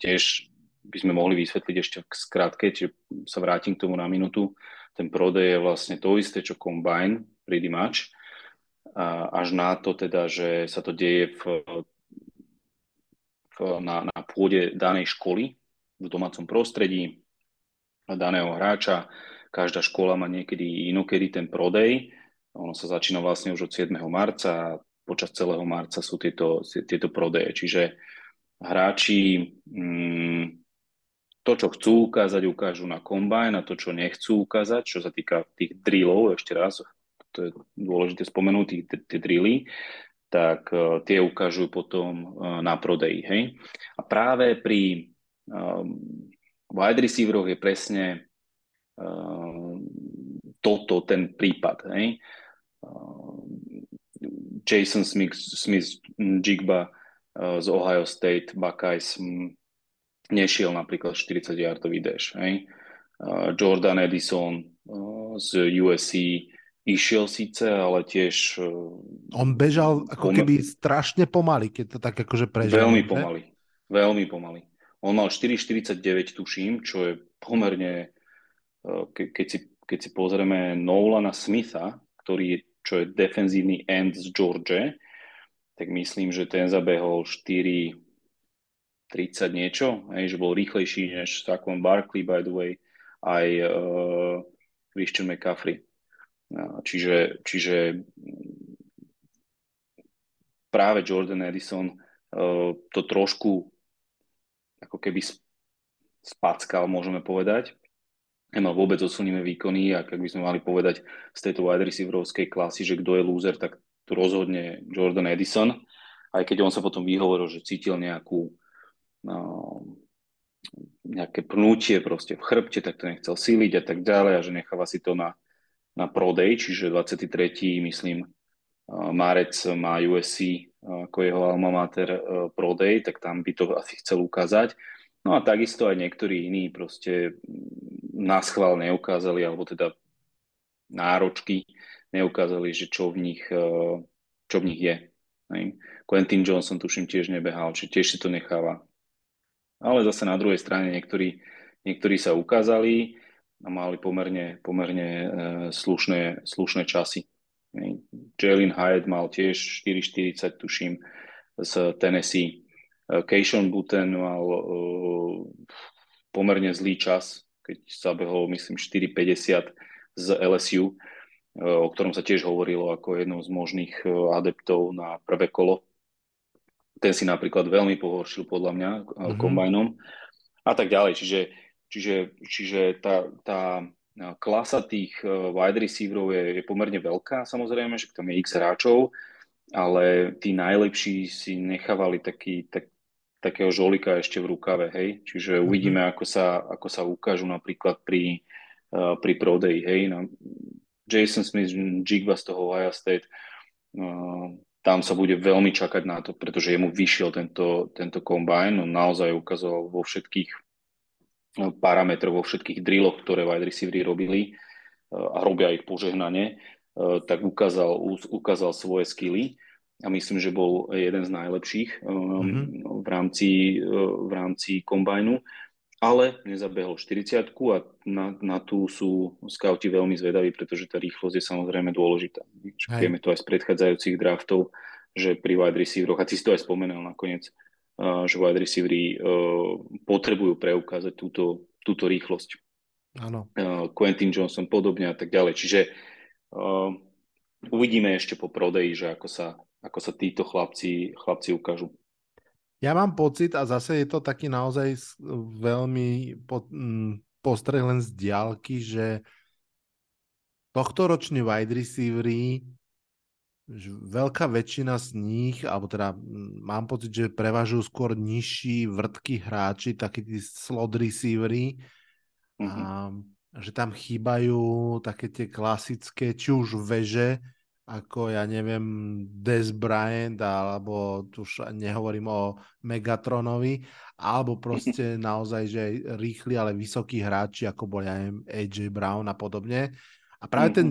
tiež by sme mohli vysvetliť ešte v skratke, čiže sa vrátim k tomu na minútu. Ten prodej je vlastne to isté, čo Combine, pretty much, až na to teda, že sa to deje v, v, na, na pôde danej školy, v domácom prostredí daného hráča, Každá škola má niekedy inokedy ten prodej. Ono sa začína vlastne už od 7. marca a počas celého marca sú tieto, tieto prodeje. Čiže hráči mm, to, čo chcú ukázať, ukážu na kombajn a to, čo nechcú ukázať, čo sa týka tých drillov, ešte raz, to je dôležité spomenúť, tie, drilly, tak uh, tie ukážu potom uh, na prodeji. Hej? A práve pri um, wide receiveroch je presne Ehm, toto ten prípad. Hej. Ehm, Jason Smith, Smith Jigba eh, z Ohio State Buckeyes nešiel napríklad 40 yardový dash. Hej. Eh, Jordan Edison eh, z USC išiel síce, ale tiež... On bežal ako keby strašne pomaly, keď to tak akože prežil. Veľmi pomaly. Veľmi pomaly. On mal 4,49 tuším, čo je pomerne ke, keď, si, keď si pozrieme Nolana Smitha, ktorý je, čo je defenzívny end z George, tak myslím, že ten zabehol 4 30 niečo, hej, že bol rýchlejší než Saquon Barkley, by the way, aj uh, Christian McCaffrey. čiže, čiže práve Jordan Edison uh, to trošku ako keby spackal, môžeme povedať nemal vôbec oslnivé výkony a ak by sme mali povedať z tejto wide receiverovskej klasy, že kto je loser, tak to rozhodne Jordan Edison, aj keď on sa potom vyhovoril, že cítil nejakú no, nejaké pnutie proste v chrbte, tak to nechcel síliť a tak ďalej a že necháva si to na, na prodej, čiže 23. myslím Marec má USC ako jeho alma mater prodej, tak tam by to asi chcel ukázať. No a takisto aj niektorí iní proste na schvál neukázali, alebo teda náročky neukázali, že čo v nich, eh, čo v nich je. Quentin Johnson tuším tiež nebehal, či tiež si to necháva. Ale zase na druhej strane niektorí, niektorí sa ukázali a mali pomerne, pomerne uh, slušné, slušné časy. Jalen Hyatt mal tiež 4,40 tuším z Tennessee. Keishon Buten mal uh, pomerne zlý čas, keď zabehol, myslím, 4,50 z LSU, uh, o ktorom sa tiež hovorilo ako jednou z možných uh, adeptov na prvé kolo. Ten si napríklad veľmi pohoršil podľa mňa mm-hmm. kombajnom a tak ďalej. Čiže, čiže, čiže tá, tá klasa tých wide receiverov je, je pomerne veľká, samozrejme, že tam je x hráčov, ale tí najlepší si nechávali taký, tak, takého žolika ešte v rukave, hej. Čiže mhm. uvidíme, ako sa, ako sa ukážu napríklad pri, uh, pri prodeji, hej. No, Jason Smith, Jigba z toho Ohio State, uh, tam sa bude veľmi čakať na to, pretože jemu vyšiel tento, tento kombajn, on naozaj ukazoval vo všetkých uh, parametroch, vo všetkých drilloch, ktoré wide receivery robili uh, a robia ich požehnane, uh, tak ukázal, ukázal svoje skily a myslím, že bol jeden z najlepších mm-hmm. v, rámci, uh, v rámci kombajnu, ale nezabehol 40 a na, na tú sú scouti veľmi zvedaví, pretože tá rýchlosť je samozrejme dôležitá. Vieme to aj z predchádzajúcich draftov, že pri wide receiveroch, a ty si to aj spomenul nakoniec, uh, že wide receivery uh, potrebujú preukázať túto, túto rýchlosť. Áno. Quentin Johnson podobne a tak ďalej. Čiže uvidíme ešte po prodeji, že ako sa ako sa títo chlapci, chlapci ukážu. Ja mám pocit, a zase je to taký naozaj veľmi po, m, postreh len z diálky, že tohtoroční wide receivery, veľká väčšina z nich, alebo teda mám pocit, že prevažujú skôr nižší, vrtkí hráči, takí tí slot receivery, mm-hmm. a že tam chýbajú také tie klasické, či už veže, ako ja neviem Des Bryant alebo už nehovorím o Megatronovi alebo proste naozaj, že rýchli, ale vysokí hráči, ako bol, ja neviem, AJ Brown a podobne. A práve mm-hmm. ten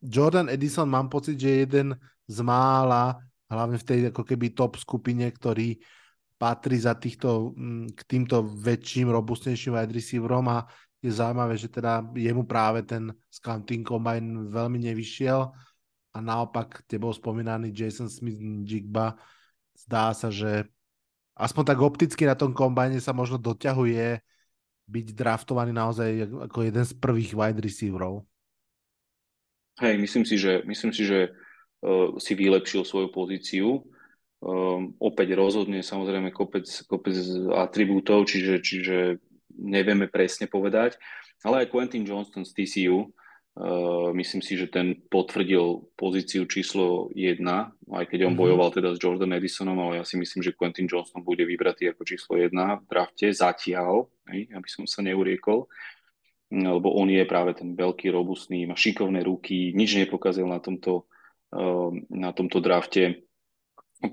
Jordan Edison mám pocit, že je jeden z mála, hlavne v tej ako keby top skupine, ktorý patrí za týchto, mm, k týmto väčším, robustnejším wide receiverom a je zaujímavé, že teda jemu práve ten scouting combine veľmi nevyšiel a naopak tebou spomínaný Jason Smith Jigba zdá sa, že aspoň tak opticky na tom kombajne sa možno doťahuje byť draftovaný naozaj ako jeden z prvých wide receiverov. Hej, myslím si, že, myslím si, že uh, si vylepšil svoju pozíciu. Um, opäť rozhodne samozrejme kopec, kopec atribútov, čiže, čiže nevieme presne povedať. Ale aj Quentin Johnston z TCU, myslím si, že ten potvrdil pozíciu číslo 1, aj keď on mm-hmm. bojoval teda s Jordan Edisonom, ale ja si myslím, že Quentin Johnson bude vybratý ako číslo 1 v drafte zatiaľ, hej, aby som sa neuriekol, lebo on je práve ten veľký, robustný, má šikovné ruky, nič nepokazil na tomto, uh, na tomto drafte,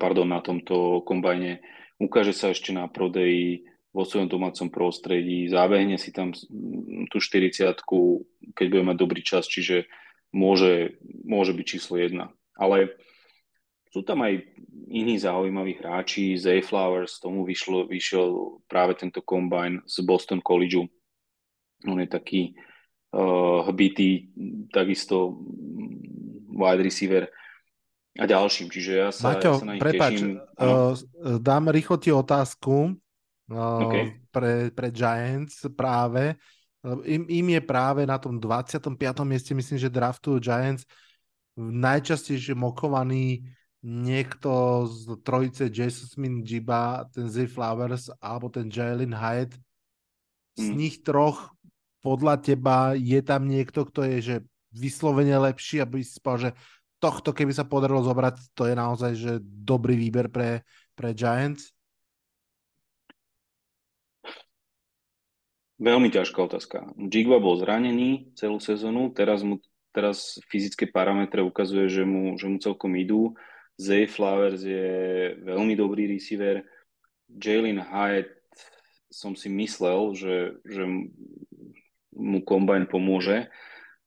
pardon, na tomto kombajne. Ukáže sa ešte na prodeji vo svojom domácom prostredí, zábehne si tam tú 40 keď bude mať dobrý čas, čiže môže, môže byť číslo 1. Ale sú tam aj iní zaujímaví hráči, Zay Flowers, tomu vyšlo, vyšiel práve tento kombine z Boston College. On je taký uh, hbitý, takisto wide receiver a ďalším. Čiže ja sa, Maťo, ja sa na nich prepáč, teším. Uh, dám rýchlo ti otázku okay. pre, pre Giants práve. Im, im je práve na tom 25. mieste, myslím, že draftujú Giants najčastejšie mokovaný niekto z trojice Jason Smith Jiba, ten Zay Flowers alebo ten Jalen Hyatt. Z mm. nich troch podľa teba je tam niekto, kto je že vyslovene lepší, aby si povedal, že tohto keby sa podarilo zobrať, to je naozaj že dobrý výber pre, pre Giants? Veľmi ťažká otázka. Jigba bol zranený celú sezónu, teraz mu teraz fyzické parametre ukazuje, že mu, že mu celkom idú. Zay Flowers je veľmi dobrý receiver. Jalen Hyatt som si myslel, že, že mu kombajn pomôže,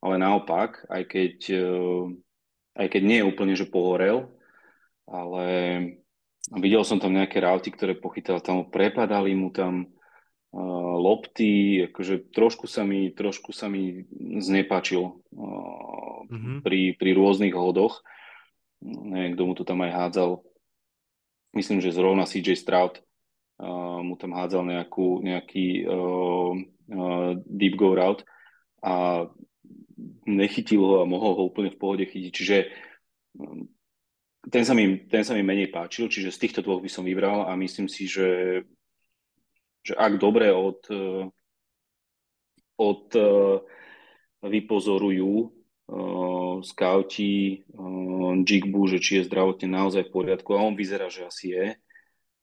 ale naopak, aj keď, eh, aj keď nie je úplne, že pohorel, ale videl som tam nejaké rauty, ktoré pochytal, tam prepadali mu tam lopty, akože trošku sa mi, trošku sa mi znepáčil uh, mm-hmm. pri, pri rôznych hodoch. Neviem, kto mu to tam aj hádzal. Myslím, že zrovna CJ Stroud mu tam hádzal nejakú, nejaký uh, uh, deep go route a nechytil ho a mohol ho úplne v pohode chytiť. Čiže ten sa, mi, ten sa mi menej páčil, čiže z týchto dvoch by som vybral a myslím si, že že ak dobre od, eh, od eh, vypozorujú uh, skauti uh, Jigbu, že či je zdravotne naozaj v poriadku a on vyzerá, že asi je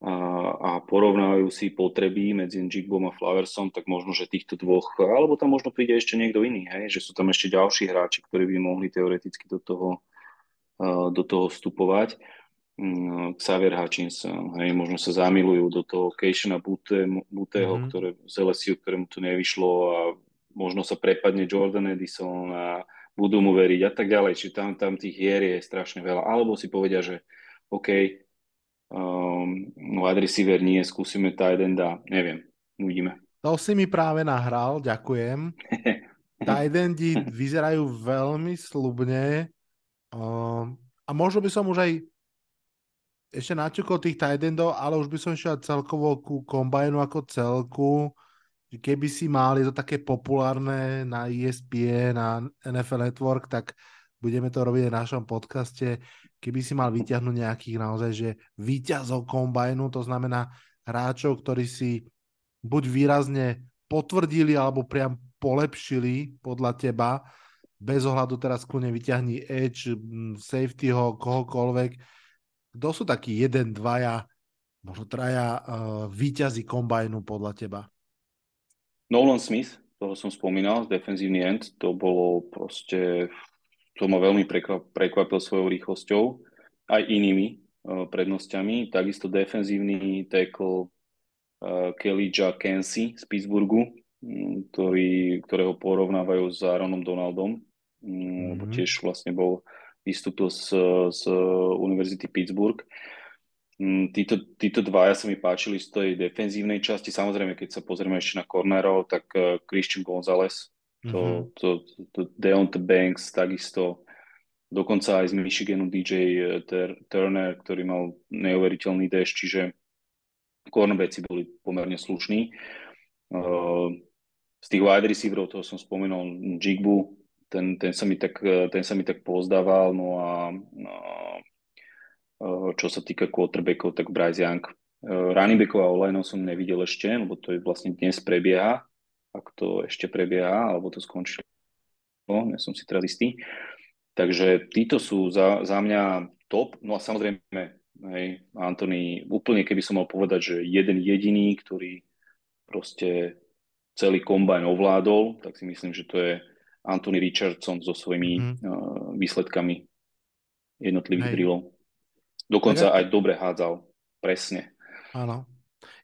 a, a porovnávajú si potreby medzi Jigbom a Flowersom, tak možno, že týchto dvoch, alebo tam možno príde ešte niekto iný, hej, že sú tam ešte ďalší hráči, ktorí by mohli teoreticky do toho, uh, do toho vstupovať. Mm, Xavier Hutchinson, hej, možno sa zamilujú do toho Bute, Buteho, mm-hmm. ktoré, z LSU, ktorému to nevyšlo a možno sa prepadne Jordan Edison a budú mu veriť a tak ďalej. Čiže tam, tam tých hier je strašne veľa. Alebo si povedia, že OK, um, wide receiver nie, skúsime tight enda, neviem, uvidíme. To si mi práve nahral, ďakujem. tight endi vyzerajú veľmi slubne um, a možno by som už aj ešte načukol tých tight ale už by som šiel celkovo ku kombajnu ako celku. Keby si mal, je to také populárne na ESPN, na NFL Network, tak budeme to robiť v našom podcaste. Keby si mal vyťahnuť nejakých naozaj, že výťazov kombajnu, to znamená hráčov, ktorí si buď výrazne potvrdili alebo priam polepšili podľa teba, bez ohľadu teraz kľudne vyťahni Edge, safetyho, kohokoľvek, kto sú takí jeden, dvaja, možno traja uh, výťazí kombajnu podľa teba? Nolan Smith, toho som spomínal, defenzívny end, to bolo proste to ma veľmi prekvapil svojou rýchlosťou, aj inými uh, prednosťami. Takisto defenzívny tackle uh, Kelly Kensi z Pittsburghu, um, ktorý, ktorého porovnávajú s Aaronom Donaldom, um, mm-hmm. tiež vlastne bol, vystúpil z, z Univerzity Pittsburgh. Um, títo, títo dvaja sa mi páčili z tej defenzívnej časti. Samozrejme, keď sa pozrieme ešte na cornerov, tak uh, Christian Gonzalez, to, mm-hmm. to, to, Deontay Banks takisto, dokonca aj z Michiganu DJ eh, Turner, ktorý mal neuveriteľný deš, čiže cornerbacki boli pomerne slušní. Uh, z tých wide receiverov, toho som spomínal Jigbu, ten, ten, sa mi tak, eh, ten sa mi tak pozdával, no a uh, čo sa týka quarterbackov, tak Bryce Young. Uh, running backov a online som nevidel ešte, lebo to je vlastne dnes prebieha ak to ešte prebieha, alebo to skončilo, ja som si teraz istý. Takže títo sú za, za mňa top. No a samozrejme, hej, Antony, úplne keby som mal povedať, že jeden jediný, ktorý proste celý kombajn ovládol, tak si myslím, že to je Anthony Richardson so svojimi mm. uh, výsledkami jednotlivých drillov. Dokonca aj dobre hádzal. Presne. Áno.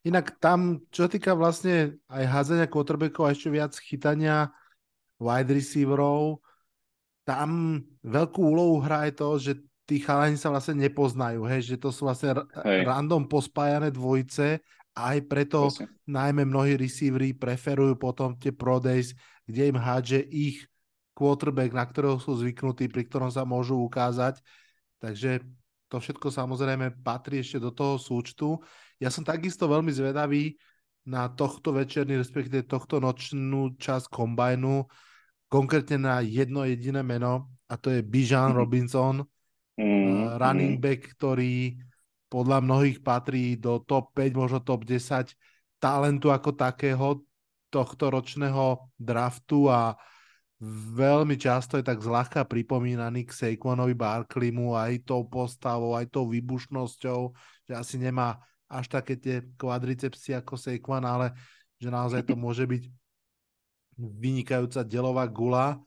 Inak tam, čo týka vlastne aj hádzania quarterbackov a ešte viac chytania wide receiverov, tam veľkú úlohu hrá aj to, že tí chalani sa vlastne nepoznajú, hej, že to sú vlastne hej. random pospájané dvojice a aj preto Prosím. najmä mnohí receivery preferujú potom tie pro days, kde im hádže ich quarterback, na ktorého sú zvyknutí, pri ktorom sa môžu ukázať. Takže to všetko samozrejme patrí ešte do toho súčtu. Ja som takisto veľmi zvedavý na tohto večerný, respektíve tohto nočnú časť kombajnu, konkrétne na jedno jediné meno, a to je Bijan mm. Robinson, mm. running back, ktorý podľa mnohých patrí do top 5, možno top 10 talentu ako takého tohto ročného draftu a veľmi často je tak zľahka pripomínaný k Saquonovi Barkleymu aj tou postavou, aj tou výbušnosťou, že asi nemá až také tie kvadricepsy ako Saquon, ale že naozaj to môže byť vynikajúca delová gula.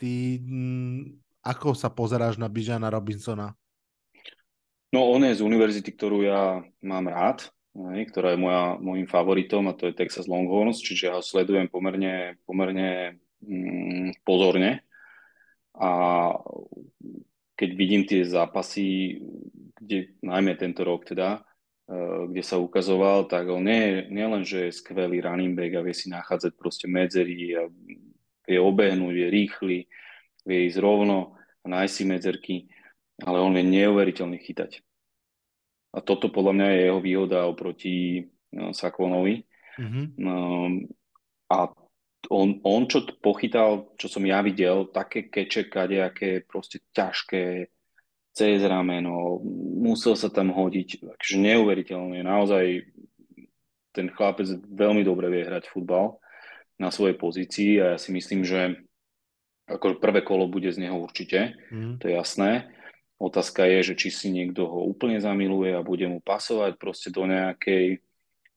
Ty m, ako sa pozeráš na Bižana Robinsona? No on je z univerzity, ktorú ja mám rád, ktorá je moja, môjim favoritom a to je Texas Longhorns, čiže ja ho sledujem pomerne, pomerne mm, pozorne a keď vidím tie zápasy, kde najmä tento rok teda, uh, kde sa ukazoval, tak on nie, nie len, že je skvelý running back a vie si nachádzať proste medzery a vie obehnúť, je rýchly, vie ísť rovno a nájsť si medzerky, ale on vie neuveriteľne chytať. A toto podľa mňa je jeho výhoda oproti no, Sakvonovi. Mm-hmm. Um, a on, on čo pochytal, čo som ja videl, také keče, kadejaké proste ťažké, cez rameno, musel sa tam hodiť, takže neuveriteľne, naozaj ten chlapec veľmi dobre vie hrať futbal na svojej pozícii a ja si myslím, že ako prvé kolo bude z neho určite, mm. to je jasné. Otázka je, že či si niekto ho úplne zamiluje a bude mu pasovať proste do nejakej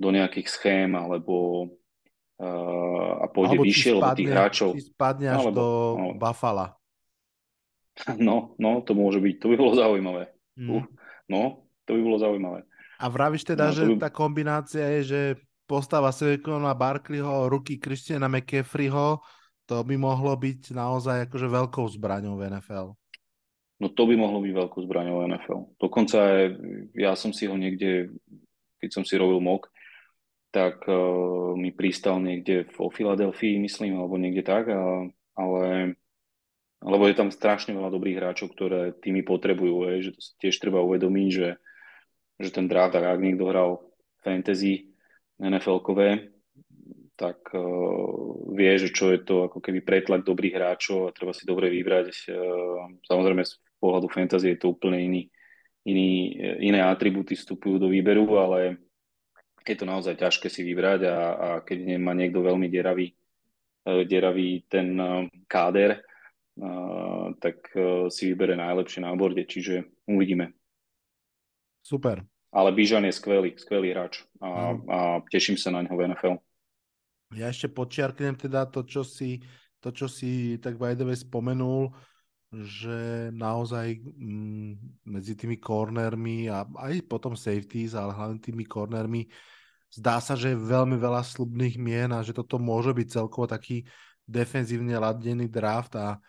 do nejakých schém alebo a pôjde Alebo vyššie, lebo tých hráčov... Či spadne až alebo, do no, Buffalo. No, no, to môže byť, to by bolo zaujímavé. Mm. Uh, no, to by bolo zaujímavé. A vravíš teda, no, že by... tá kombinácia je, že postava Silicona Barkleyho, ruky Christiana McCaffreyho, to by mohlo byť naozaj akože veľkou zbraňou v NFL. No to by mohlo byť veľkou zbraňou v NFL. Dokonca aj, ja som si ho niekde, keď som si robil mock, tak uh, mi pristal niekde vo Filadelfii, myslím, alebo niekde tak, a, ale lebo je tam strašne veľa dobrých hráčov, ktoré týmy potrebujú, je, že to si tiež treba uvedomiť, že, že ten draft, ak niekto hral fantasy NFL-kové, tak uh, vie, že čo je to ako keby pretlak dobrých hráčov a treba si dobre vybrať. Uh, samozrejme z pohľadu fantasy je to úplne iný, iný, iné atribúty vstupujú do výberu, ale je to naozaj ťažké si vybrať a, a keď má niekto veľmi deravý, e, deravý ten e, káder, uh, tak si vybere najlepšie na borde, čiže uvidíme. Super. Ale Bižan je skvelý, skvelý hráč a, a teším sa na ňo v NFL. Ja ešte počiarknem teda to, čo si, to, čo si tak by spomenul. Že naozaj mm, medzi tými cornermi a aj potom safeties, ale hlavne tými cornermi zdá sa, že je veľmi veľa slubných mien a že toto môže byť celkovo taký defenzívne ladený draft a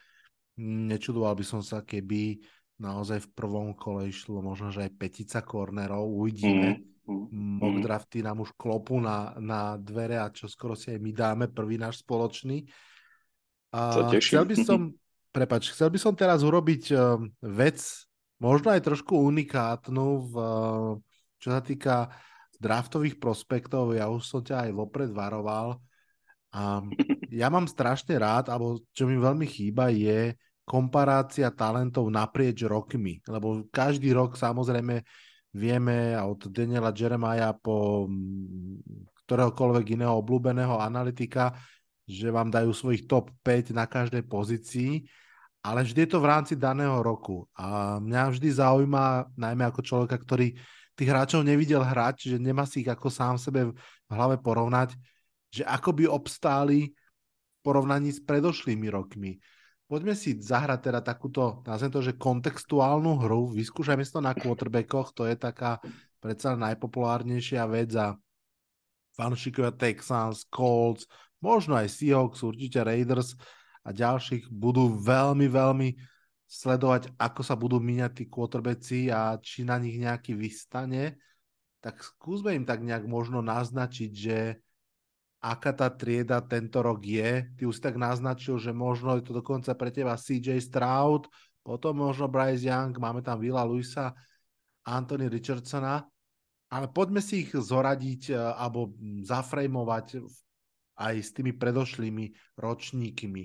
nečudoval by som sa, keby naozaj v prvom kole išlo možno, že aj petica cornerov, uvidíme. Mm, Mock drafty nám už klopú na, na dvere a čo skoro si aj my dáme prvý náš spoločný. A chcel by som, prepač, chcel by som teraz urobiť uh, vec, možno aj trošku unikátnu, v, uh, čo sa týka draftových prospektov. Ja už som ťa aj vopred varoval. A ja mám strašne rád, alebo čo mi veľmi chýba, je komparácia talentov naprieč rokmi. Lebo každý rok samozrejme vieme od Daniela Jeremiah po mm, ktoréhokoľvek iného obľúbeného analytika, že vám dajú svojich top 5 na každej pozícii, ale vždy je to v rámci daného roku. A mňa vždy zaujíma, najmä ako človeka, ktorý tých hráčov nevidel hrať, že nemá si ich ako sám sebe v hlave porovnať, že ako by obstáli v porovnaní s predošlými rokmi. Poďme si zahrať teda takúto, nazvem to, že kontextuálnu hru, vyskúšajme si to na quarterbackoch, to je taká predsa najpopulárnejšia vec a fanšikovia Texans, Colts, možno aj Seahawks, určite Raiders a ďalších budú veľmi, veľmi sledovať, ako sa budú míňať tí quarterbacki a či na nich nejaký vystane, tak skúsme im tak nejak možno naznačiť, že aká tá trieda tento rok je. Ty už si tak naznačil, že možno je to dokonca pre teba CJ Stroud, potom možno Bryce Young, máme tam Vila Luisa, Anthony Richardsona, ale poďme si ich zoradiť eh, alebo zafrejmovať aj s tými predošlými ročníkmi.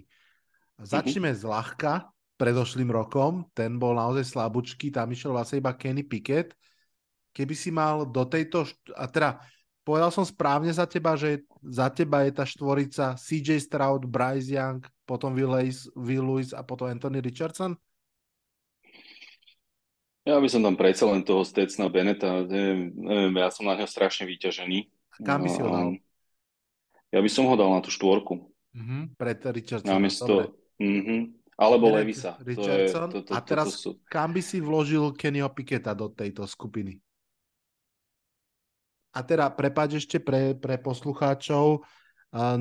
Začneme mm-hmm. zľahka predošlým rokom, ten bol naozaj slabúčky, tam išiel vlastne iba Kenny Pickett. Keby si mal do tejto, a teda povedal som správne za teba, že za teba je tá štvorica CJ Stroud, Bryce Young, potom Will Lewis, Will Lewis a potom Anthony Richardson? Ja by som tam predsa len toho Stetsna Beneta, neviem, neviem, ja som na ňo strašne vyťažený. A kam by si ho dal? Ja by som ho dal na tú štvorku. Uh-huh, pred Richardson. Namiesto, uh-huh. Alebo Bennett, Levisa. Richardson. To je, to, to, a teraz to, to sú... kam by si vložil Kennyho Piketa do tejto skupiny? A teda, prepáč ešte pre, pre poslucháčov,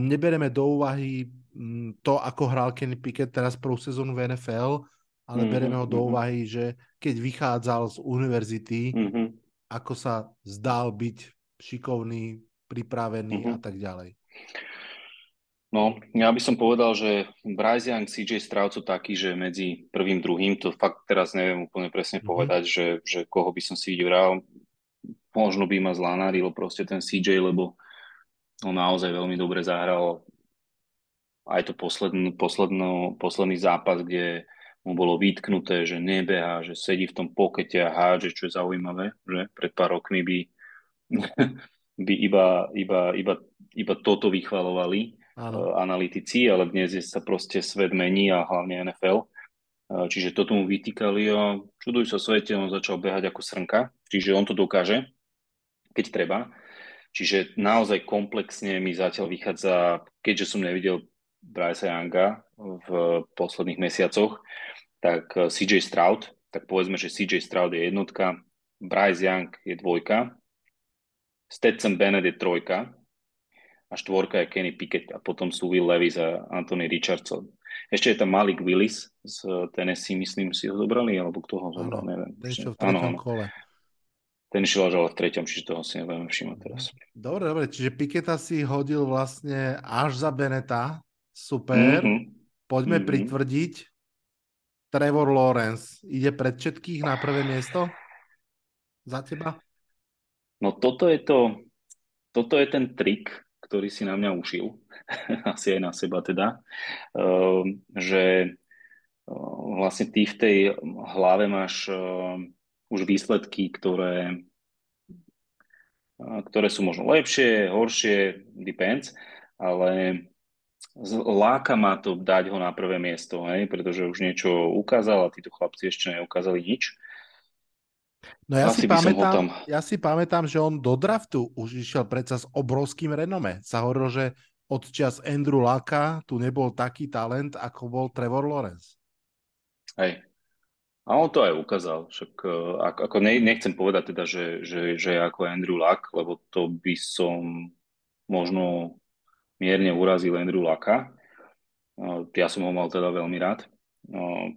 nebereme do úvahy um, to, ako hral Kenny Pickett teraz prvú sezónu v NFL, ale mm-hmm, bereme ho do mm-hmm. úvahy, že keď vychádzal z univerzity, mm-hmm. ako sa zdal byť šikovný, pripravený mm-hmm. a tak ďalej. No, ja by som povedal, že Bryce Young, CJ Stroud sú takí, že medzi prvým, druhým, to fakt teraz neviem úplne presne mm-hmm. povedať, že, že koho by som si vybral. Možno by ma zlanaril proste ten CJ, lebo on naozaj veľmi dobre zahral aj to posledný, posledný, posledný zápas, kde mu bolo vytknuté, že nebeha, že sedí v tom pokete a hádže, čo je zaujímavé, že pred pár rokmi by, by iba, iba, iba, iba toto vychvalovali Áno. analytici, ale dnes je sa proste svet mení a hlavne NFL. Čiže toto mu vytýkali a čuduj sa svete, on začal behať ako srnka, čiže on to dokáže keď treba. Čiže naozaj komplexne mi zatiaľ vychádza, keďže som nevidel Bryce Younga v posledných mesiacoch, tak eh, CJ Stroud, tak povedzme, že CJ Stroud je jednotka, Bryce Young je dvojka, Stetson Bennett je trojka a štvorka je Kenny Pickett a potom sú Will Levis a Anthony Richardson. Ešte je tam Malik Willis z Tennessee, myslím si ho zobrali, alebo kto ho zobral, neviem. Ešte v treťom kole. Ten išiel až ale v treťom, čiže toho si nebudeme všimať teraz. Dobre, dobre, čiže Piketa si hodil vlastne až za Beneta. Super. Mm-hmm. Poďme mm-hmm. pritvrdiť. Trevor Lawrence ide pred všetkých na prvé miesto? Za teba? No toto je to, toto je ten trik, ktorý si na mňa ušil, asi aj na seba teda, uh, že uh, vlastne ty v tej hlave máš uh, už výsledky, ktoré, ktoré sú možno lepšie, horšie, depends, ale láka ma to dať ho na prvé miesto, hej, pretože už niečo ukázal a títo chlapci ešte neukázali nič. No ja si, pamätám, ja si pamätám, že on do draftu už išiel predsa s obrovským renome. Sa hovorilo, že od čas Andrew Laka tu nebol taký talent, ako bol Trevor Lawrence. Hej. A on to aj ukázal. Však uh, ako ne, nechcem povedať teda, že, že, že ako Andrew Luck, lebo to by som možno mierne urazil Andrew Lucka. Uh, ja som ho mal teda veľmi rád. Uh,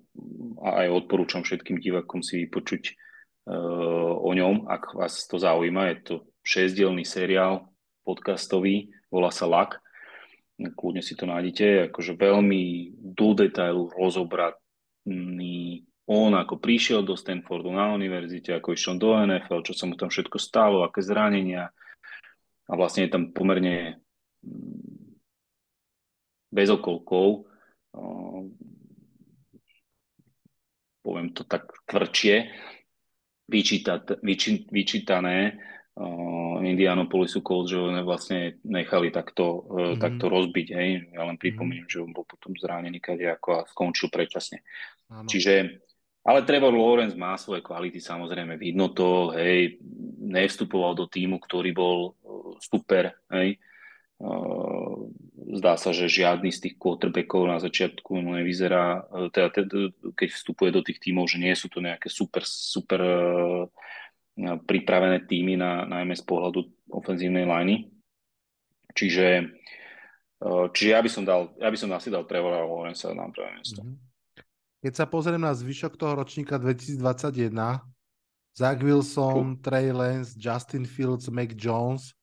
a aj odporúčam všetkým divakom si vypočuť o ňom, ak vás to zaujíma. Je to šesťdielný seriál podcastový, volá sa Luck kľudne si to nájdete, akože veľmi do detailu rozobratný on ako prišiel do Stanfordu na univerzite, ako išiel do NFL, čo sa mu tam všetko stalo, aké zranenia a vlastne je tam pomerne mm, bez okolkov, poviem to tak tvrdšie, vyčítané uh, Indianapolisu Colts, že ho vlastne nechali takto, mm-hmm. takto rozbiť. Hej. Ja len pripomeniem, mm-hmm. že on bol potom zranený ako a skončil predčasne. Ano. Čiže, ale Trevor Lawrence má svoje kvality, samozrejme, vidno to, hej, nevstupoval do týmu, ktorý bol super, hej. Uh, zdá sa, že žiadny z tých quarterbackov na začiatku nevyzerá, teda, teda, keď vstupuje do tých tímov, že nie sú to nejaké super, super uh, pripravené týmy, na, najmä z pohľadu ofenzívnej liney. Čiže, čiže ja by som dal, ja by som asi dal Trevora Lawrence na prvé miesto. Mhm. Keď sa pozriem na zvyšok toho ročníka 2021, Zach Wilson, Trey Lance, Justin Fields, Mac Jones,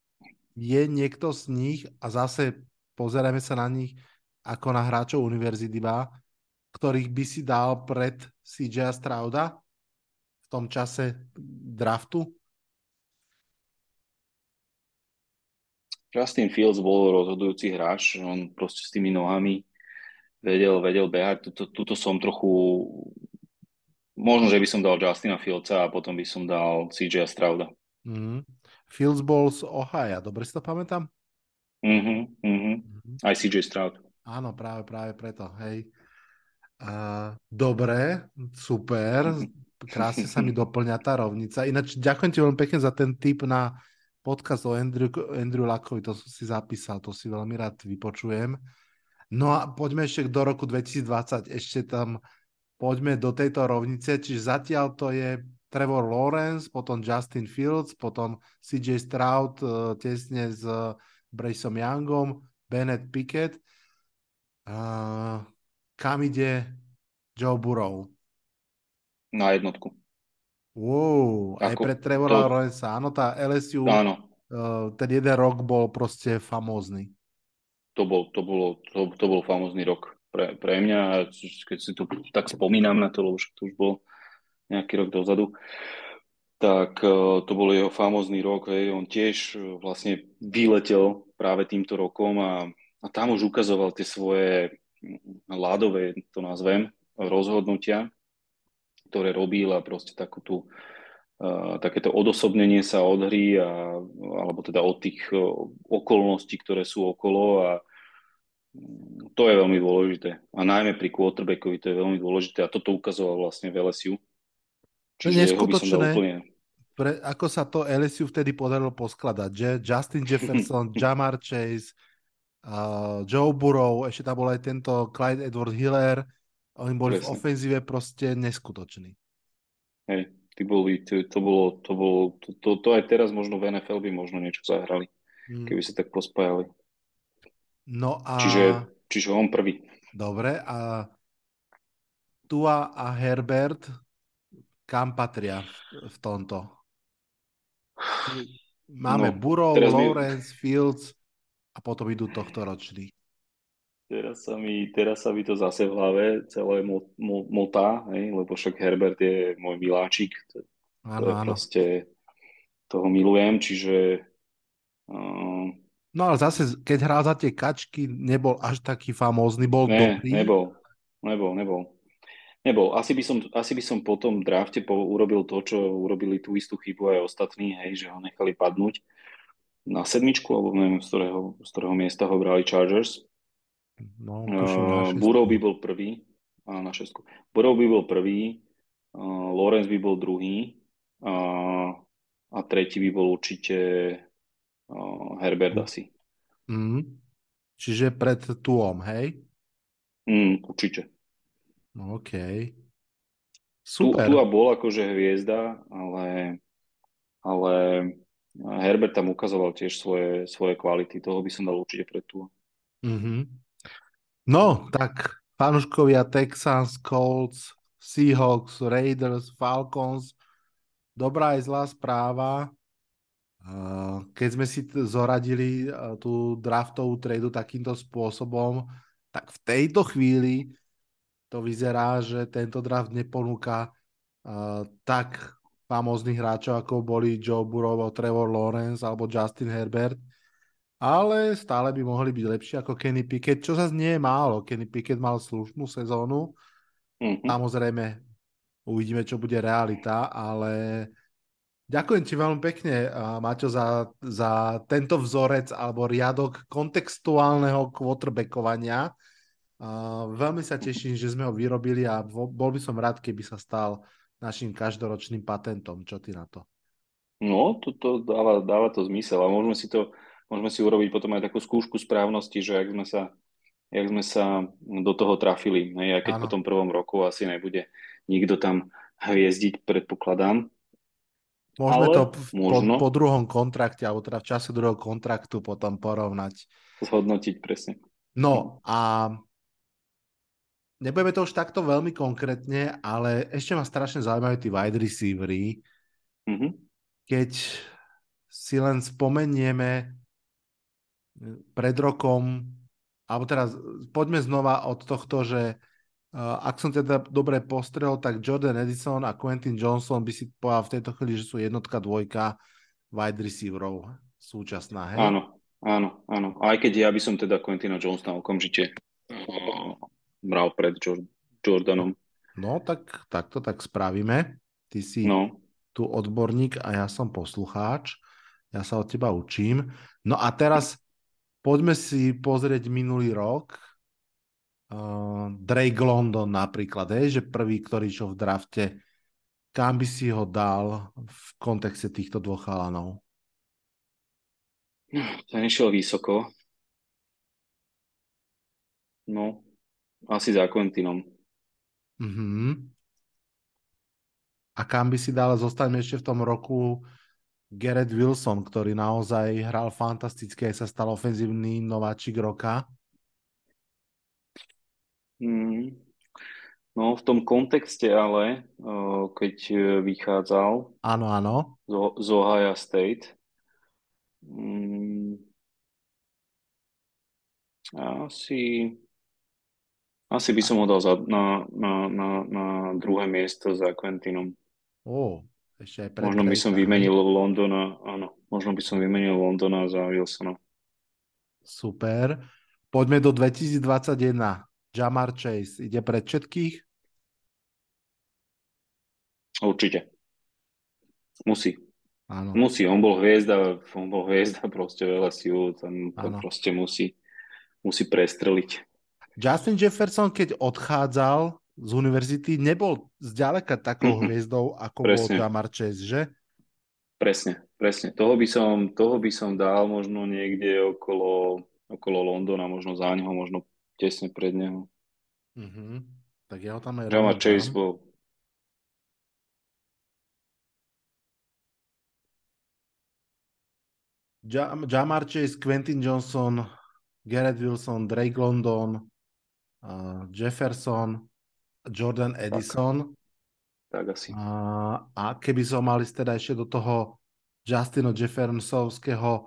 je niekto z nich a zase pozrieme sa na nich ako na hráčov univerzity ktorých by si dal pred CJ Strauda? v tom čase draftu? Justin Fields bol rozhodujúci hráč, on proste s tými nohami vedel, vedel behať. Tuto, tuto som trochu... Možno, že by som dal Justina Fieldsa a potom by som dal CJ Strauda. Mm. Fields bol z Ohio, dobre si to pamätám? Mm-hmm, mm-hmm. Mm-hmm. Aj CJ Stroud. Áno, práve, práve preto, hej. Uh, dobre, super krásne sa mi doplňa tá rovnica. Ináč ďakujem ti veľmi pekne za ten tip na podcast o Andrew, Andrew Lakovi, to som si zapísal, to si veľmi rád vypočujem. No a poďme ešte do roku 2020, ešte tam poďme do tejto rovnice, čiže zatiaľ to je Trevor Lawrence, potom Justin Fields, potom CJ Stroud uh, tesne s Bryceom Youngom, Bennett Pickett. Uh, kam ide Joe Burrow? na jednotku. Wow, aj pre Trevora to... Lawrencea. Áno, tá LSU, áno. Uh, ten jeden rok bol proste famózny. To bol, to, bolo, to, to bol famózny rok pre, pre mňa. Keď si tu tak spomínam na to, lebo to už bol nejaký rok dozadu, tak uh, to bol jeho famózny rok. Hej. On tiež uh, vlastne vyletel práve týmto rokom a, a tam už ukazoval tie svoje ľadové, to nazvem, rozhodnutia ktoré robil a proste takú tú, uh, takéto odosobnenie sa od hry a, alebo teda od tých okolností, ktoré sú okolo a um, to je veľmi dôležité. A najmä pri quarterbackovi to je veľmi dôležité a toto ukazoval vlastne v Som dal úplne... Pre, ako sa to LSU vtedy podarilo poskladať, že Justin Jefferson, Jamar Chase, uh, Joe Burrow, ešte tam bol aj tento Clyde Edward Hiller, oni boli Presne. v ofenzíve proste neskutoční. Hej, ty boli, to, to bolo, to bolo, to, to, to aj teraz možno v NFL by možno niečo zahrali, hmm. keby sa tak pospájali. No a... Čiže, čiže on prvý. Dobre, a Tua a Herbert kam patria v, v tomto? Máme no, Burrow, Lawrence, mi... Fields a potom idú tohto ročný. Teraz sa mi, teraz sa mi to zase v hlave celé mo, mo, motá, hej, lebo však Herbert je môj miláčik. To, to je proste, toho milujem, čiže... Uh, no ale zase, keď hral za tie kačky, nebol až taký famózny, bol ne, dobrý. Nebol, nebol, nebol. Nebol. Asi by som, asi by som po tom drafte po, urobil to, čo urobili tú istú chybu aj ostatní, hej, že ho nechali padnúť na sedmičku, alebo neviem, z ktorého, z ktorého miesta ho brali Chargers No, uh, Burov by bol prvý. A na šestku. Burov by bol prvý, uh, Lorenz by bol druhý uh, a tretí by bol určite uh, Herbert asi. Mm. Čiže pred Tuom, hej? Mm, určite. OK. Super. Tu, tu a bol akože hviezda, ale, ale Herbert tam ukazoval tiež svoje, svoje kvality. Toho by som dal určite pred tu. Mm-hmm. No, tak fanúškovia Texans, Colts, Seahawks, Raiders, Falcons, dobrá aj zlá správa. Keď sme si zoradili tú draftovú tradu takýmto spôsobom, tak v tejto chvíli to vyzerá, že tento draft neponúka tak famóznych hráčov, ako boli Joe Burrow, Trevor Lawrence alebo Justin Herbert, ale stále by mohli byť lepší ako Kenny Pickett, čo zase nie je málo. Kenny Pickett mal slušnú sezónu, mm-hmm. samozrejme uvidíme, čo bude realita, ale Ďakujem ti veľmi pekne, Maťo, za, za tento vzorec alebo riadok kontextuálneho quarterbackovania. Veľmi sa teším, že sme ho vyrobili a bol by som rád, keby sa stal našim každoročným patentom. Čo ty na to? No, to, to dáva, dáva to zmysel a môžeme si to môžeme si urobiť potom aj takú skúšku správnosti, že ak sme sa, jak sme sa do toho trafili, hej, a keď ano. po tom prvom roku asi nebude nikto tam hviezdiť, predpokladám, Môžeme Ale to v, možno, po, po druhom kontrakte, alebo teda v čase druhého kontraktu potom porovnať. Zhodnotiť, presne. No a nebudeme to už takto veľmi konkrétne, ale ešte ma strašne zaujímajú tí wide receivery. Mm-hmm. Keď si len spomenieme pred rokom, alebo teraz poďme znova od tohto, že ak som teda dobre postrel, tak Jordan Edison a Quentin Johnson by si povedal v tejto chvíli, že sú jednotka, dvojka wide receiverov súčasná, hej? Áno, áno, áno. Aj keď ja by som teda Quentina Johnsona okamžite bral pred Jordanom. No, tak, tak to tak spravíme. Ty si no. tu odborník a ja som poslucháč. Ja sa od teba učím. No a teraz poďme si pozrieť minulý rok uh, Drake London napríklad, je, že prvý, ktorý čo v drafte, kam by si ho dal v kontexte týchto dvoch chalanov? Ten išiel vysoko. No, asi za Quentinom. Mm-hmm. A kam by si dal, zostaňme ešte v tom roku Garrett Wilson, ktorý naozaj hral fantasticky, aj sa stal ofenzívny nováčik roka. Mm. No v tom kontexte ale, keď e, vychádzal áno, áno. Z, z Ohio State, mm, asi, asi by som ho dal za, na, na, na, na druhé miesto za Quentinom. Oh, ešte aj možno by som vymenil Londona, áno, možno by som vymenil Londona za Wilsona. Super. Poďme do 2021. Jamar Chase ide pred všetkých? Určite. Musí. Áno. Musí, on bol hviezda, on bol hviezda proste v LSU, tam to proste musí, musí prestreliť. Justin Jefferson, keď odchádzal z univerzity, nebol zďaleka takou mm-hmm. hviezdou, ako presne. bol Jamar Chase, že? Presne, presne. Toho by som, toho by som dal možno niekde okolo, okolo Londona, možno za neho, možno tesne pred neho. Mm-hmm. Tak ja ho tam aj Jama Chase bol. Jamar Chase, Quentin Johnson, Garrett Wilson, Drake London, uh, Jefferson, Jordan Edison. Tak, tak asi. Uh, a keby som mali teda ešte do toho Justino Jeffersonského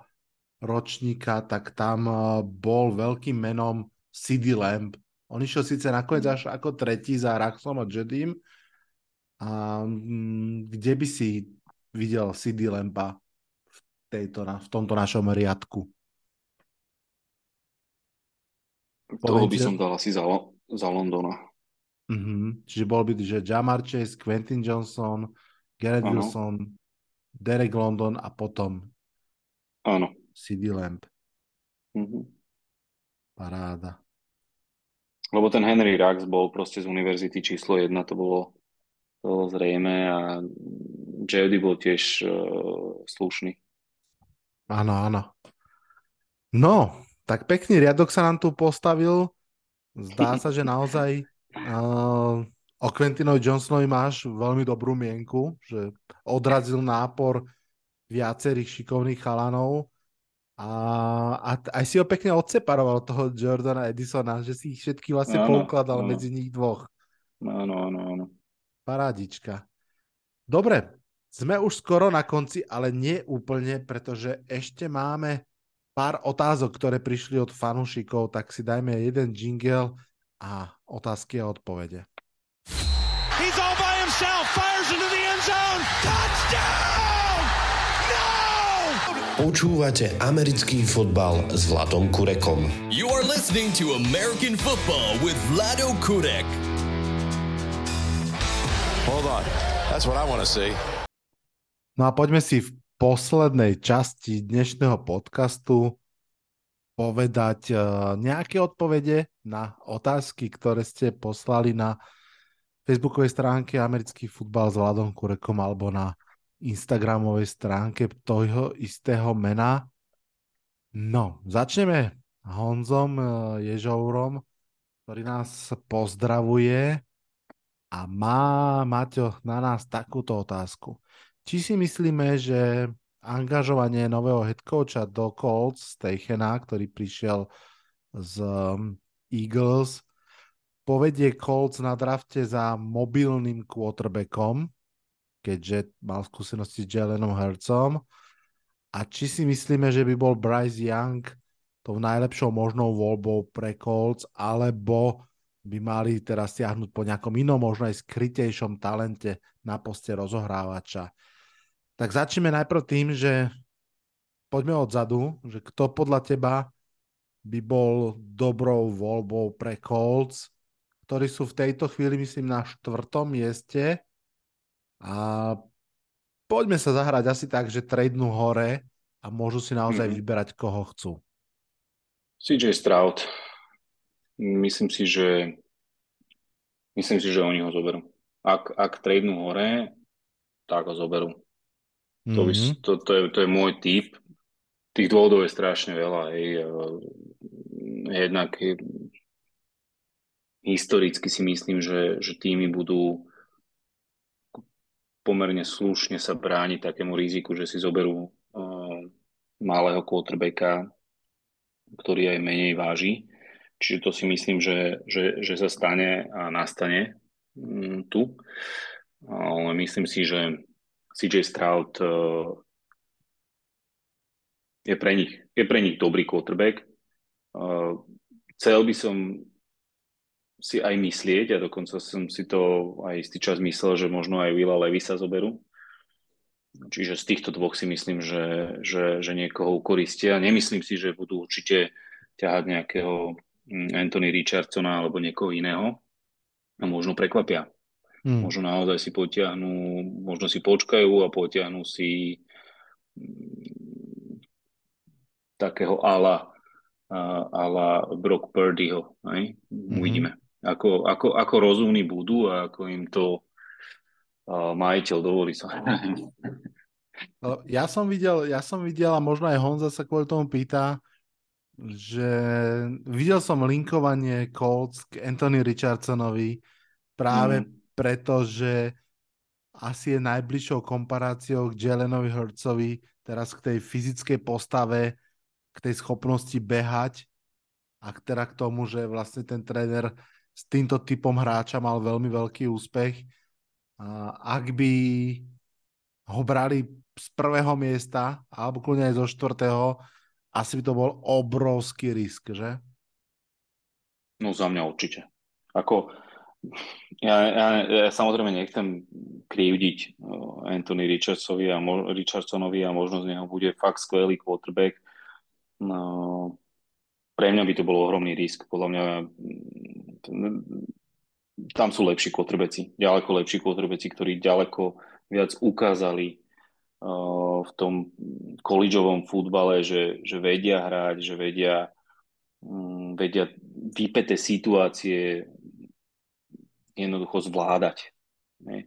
ročníka, tak tam uh, bol veľkým menom CD Lamb. On išiel síce nakoniec až ako tretí za Raxom a Jedim. A mm, kde by si videl CD Lampa v, tejto, v tomto našom riadku? Toho by som dal asi za, za Londona. Uh-huh. Čiže bol by, že Jamar Chase, Quentin Johnson, Garrett ano. Wilson, Derek London a potom Áno. CD Lamp. Uh-huh. Paráda. Lebo ten Henry Rax bol proste z univerzity číslo jedna, to bolo, to bolo zrejme a Jody bol tiež uh, slušný. Áno, áno. No, tak pekný riadok sa nám tu postavil. Zdá sa, že naozaj uh, O Quentinovi Johnsonovi máš veľmi dobrú mienku, že odrazil nápor viacerých šikovných chalanov a, a aj si ho pekne odseparoval toho Jordana Edisona, že si ich všetky vlastne áno, poukladal áno. medzi nich dvoch. Áno, áno, áno. Parádička. Dobre, sme už skoro na konci, ale nie úplne, pretože ešte máme pár otázok, ktoré prišli od fanúšikov, tak si dajme jeden jingle a otázky a odpovede. He's all by himself, fires into the end zone. Touchdown! No! Počúvate americký fotbal s Vladom Kurekom. You are listening to American football with Vlado Kurek. Hold on. That's what I want to see. No a poďme si v poslednej časti dnešného podcastu povedať uh, nejaké odpovede na otázky, ktoré ste poslali na facebookovej stránke Americký futbal s Vladom Kurekom alebo na Instagramovej stránke toho istého mena. No, začneme Honzom eh, Ježourom, ktorý nás pozdravuje a má, Maťo, na nás takúto otázku. Či si myslíme, že angažovanie nového headcoacha do Colts, Steichena, ktorý prišiel z mm, Eagles, povedie Colts na drafte za mobilným quarterbackom, keďže mal skúsenosti s Jalenom Hurtsom. A či si myslíme, že by bol Bryce Young tou najlepšou možnou voľbou pre Colts, alebo by mali teraz siahnuť po nejakom inom, možno aj skrytejšom talente na poste rozohrávača. Tak začneme najprv tým, že poďme odzadu, že kto podľa teba by bol dobrou voľbou pre Colts ktorí sú v tejto chvíli, myslím, na štvrtom mieste. A poďme sa zahrať asi tak, že tradenú hore a môžu si naozaj mm-hmm. vyberať, koho chcú. CJ Stroud. Myslím si, že myslím si, že oni ho zoberú. Ak, ak tradenú hore, tak ho zoberú. Mm-hmm. To, by, mhm. to, to, je, to je môj typ. Tých dôvodov je strašne veľa. Hej. Jednak historicky si myslím, že, že týmy budú pomerne slušne sa brániť takému riziku, že si zoberú uh, malého quarterbacka, ktorý aj menej váži. Čiže to si myslím, že, že, že sa stane a nastane um, tu. Ale myslím si, že CJ Stroud uh, je pre nich, je pre nich dobrý quarterback. Uh, chcel by som si aj myslieť a dokonca som si to aj istý čas myslel, že možno aj Willa Levisa zoberú. Čiže z týchto dvoch si myslím, že, že, že niekoho ukoristia. Nemyslím si, že budú určite ťahať nejakého mm, Anthony Richardsona alebo niekoho iného a možno prekvapia. Hmm. Možno naozaj si potiahnú, možno si počkajú a potiahnú si mm, takého ala ala Brock Purdyho. Mm-hmm. Uvidíme ako, ako, ako rozumní budú a ako im to uh, majiteľ dovolí sa. Ja som videl, ja som videl a možno aj Honza sa kvôli tomu pýta, že videl som linkovanie Colts k Anthony Richardsonovi práve mm. Preto, že asi je najbližšou komparáciou k Jelenovi Hurtsovi teraz k tej fyzickej postave, k tej schopnosti behať a teda k tomu, že vlastne ten tréner s týmto typom hráča mal veľmi veľký úspech. A ak by ho brali z prvého miesta, alebo kľudne aj zo štvrtého, asi by to bol obrovský risk, že? No za mňa určite. Ako, ja, ja, ja samozrejme nechcem krivdiť Anthony Richardsovi a mo, Richardsonovi a možno z neho bude fakt skvelý quarterback. No, pre mňa by to bol ohromný risk. Podľa mňa tam sú lepší kotrbeci, ďaleko lepší kotrbeci, ktorí ďaleko viac ukázali uh, v tom kolížovom futbale, že, že vedia hrať, že vedia, um, vedia vypeté situácie jednoducho zvládať. Ne?